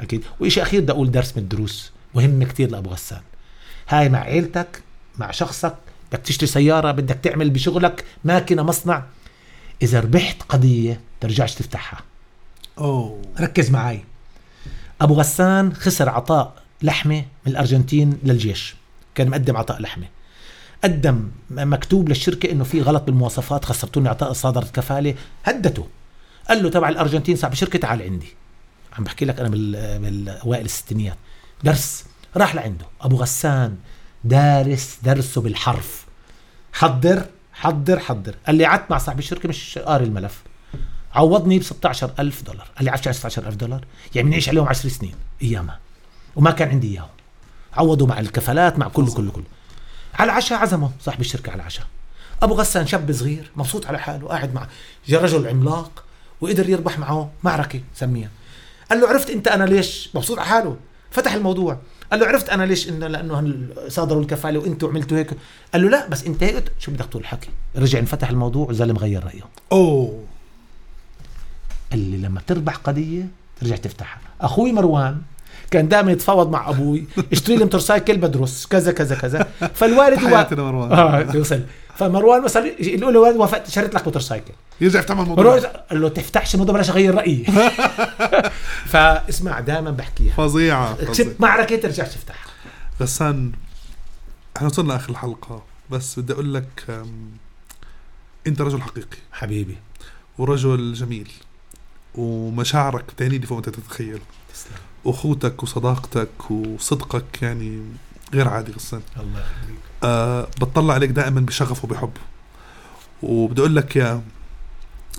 S2: أكيد. وإشي أخير بدي أقول درس من الدروس. مهم كتير لأبو غسان. هاي مع عيلتك مع شخصك. بدك تشتري سيارة بدك تعمل بشغلك ماكينة مصنع. إذا ربحت قضية ترجعش تفتحها.
S1: أوه.
S2: ركز معي أبو غسان خسر عطاء لحمة من الأرجنتين للجيش. كان مقدم عطاء لحمة. قدم مكتوب للشركة إنه في غلط بالمواصفات خسرتوني عطاء صادرت كفالة هدته. قال له تبع الأرجنتين صاحب الشركة تعال عندي. عم بحكي لك أنا بال- بالأوائل الستينيات. درس. راح لعنده. أبو غسان دارس درسه بالحرف. حضر حضر حضر. قال لي قعدت مع صاحب الشركة مش قاري الملف. عوضني ب 16000 دولار. قال لي يعني 16000 دولار؟ يعني بنعيش عليهم 10 سنين. ايامها وما كان عندي إياهم. عوضوا مع الكفالات مع كله كله كله على العشاء عزمه صاحب الشركة على العشاء. أبو غسان شاب صغير مبسوط على حاله قاعد مع رجل عملاق وقدر يربح معه معركة سميها. قال له عرفت أنت أنا ليش؟ مبسوط على حاله. فتح الموضوع. قال له عرفت أنا ليش انه لأنه صادروا الكفالة وأنتوا عملتوا هيك؟ قال له لا بس انت هيك شو بدك تقول الحكي؟ رجع انفتح الموضوع وزلم غير رأيه.
S1: أوه.
S2: قال لي لما تربح قضية ترجع تفتحها. أخوي مروان كان دائما يتفاوض مع أبوي اشتري لي motorcycle بدرس كذا كذا كذا. فالوالد هو
S1: حياتنا مروان
S2: آه يوصل. فمروان مثلا يقول له والد وافقت شريت لك motorcycle.
S1: يرجع يفتح
S2: مروان
S1: الموضوع
S2: قال له تفتحش الموضوع بلاش أغير رأيي. (laughs) فاسمع دائما بحكيها.
S1: فظيعة.
S2: كسبت معركة ترجع تفتحها
S1: غسان إحنا وصلنا اخر الحلقة بس بدي أقول لك أنت رجل حقيقي.
S2: حبيبي.
S1: ورجل جميل. ومشاعرك بتعني لي فوق ما تتخيل.
S2: تسلم.
S1: أخوتك وصداقتك وصدقك يعني غير عادي غسان
S2: الله يخليك.
S1: أه بتطلع عليك دائما بشغف وبحب. وبدي أقول لك يا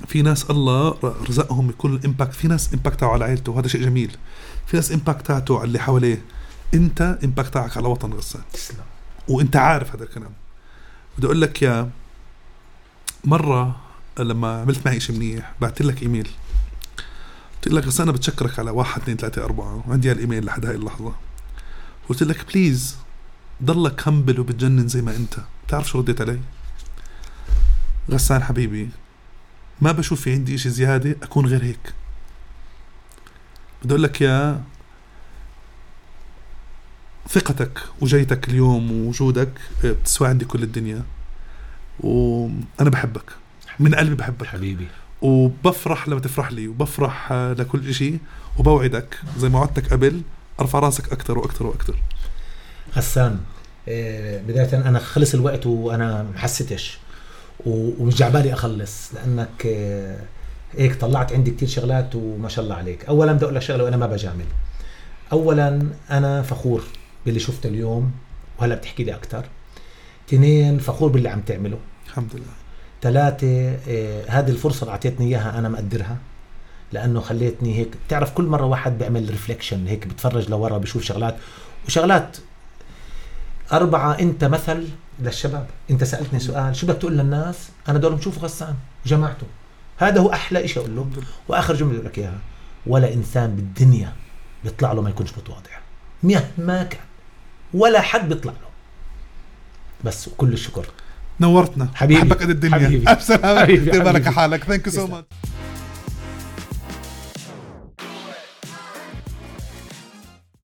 S1: في ناس الله رزقهم يكون ال impact في ناس impact على عائلته وهذا شيء جميل. في ناس impact تاعته على اللي حواليه. أنت impact تاعك على وطن غسان
S2: تسلم.
S1: وأنت عارف هذا الكلام. بدي أقول لك يا مرة لما عملت معي شيء منيح بعت لك إيميل. قلت لك أنا بتشكرك على واحد اثنين ثلاثة أربعة. وعندي هالإيميل لحد هاي اللحظة. قلت لك please ضلك همبل وبتجنن زي ما أنت. بتعرف شو رديت علي؟ غسان حبيبي ما بشوف في عندي إشي زيادة أكون غير هيك. بدي أقول لك يا ثقتك وجيتك اليوم ووجودك بتسوى عندي كل الدنيا. وأنا بحبك. من قلبي بحبك.
S2: حبيبي.
S1: وبفرح لما تفرح لي وبفرح لكل شيء وبوعدك زي ما وعدتك قبل أرفع راسك أكثر وأكثر وأكثر
S2: غسان آه، بداية أنا خلص الوقت وأنا ما حسيتش ومش جعبالي أخلص لأنك آه، هيك طلعت عندي كتير شغلات وما شاء الله عليك. أولا بدي أقول لك شغلة وأنا ما بجامل. أولا أنا فخور باللي شفته اليوم وهلأ بتحكي لي أكثر اثنين فخور باللي عم تعمله.
S1: الحمد لله.
S2: ثلاثة آه، هذه الفرصة اللي أعطيتني إياها أنا مقدرها لأنه خليتني هيك بتعرف كل مرة واحد بيعمل reflection هيك بتفرج لورا بشوف شغلات وشغلات أربعة أنت مثل للشباب. أنت سألتني سؤال شو بدك تقول للناس؟ أنا بدهم يشوفوا غسان وجماعته هذا هو أحلى شيء أقول له وآخر جملة أقول لك إياها ولا إنسان بالدنيا بيطلع له ما يكونش متواضع. مهما كان ولا حد بيطلع له. بس كل الشكر.
S1: نورتنا
S2: حبيبي.
S1: بحبك قد الدنيا
S2: حبيبي.
S1: سلامه
S2: حبيبي. حبيبي.
S1: على حالك thank you
S2: so.
S1: ماتش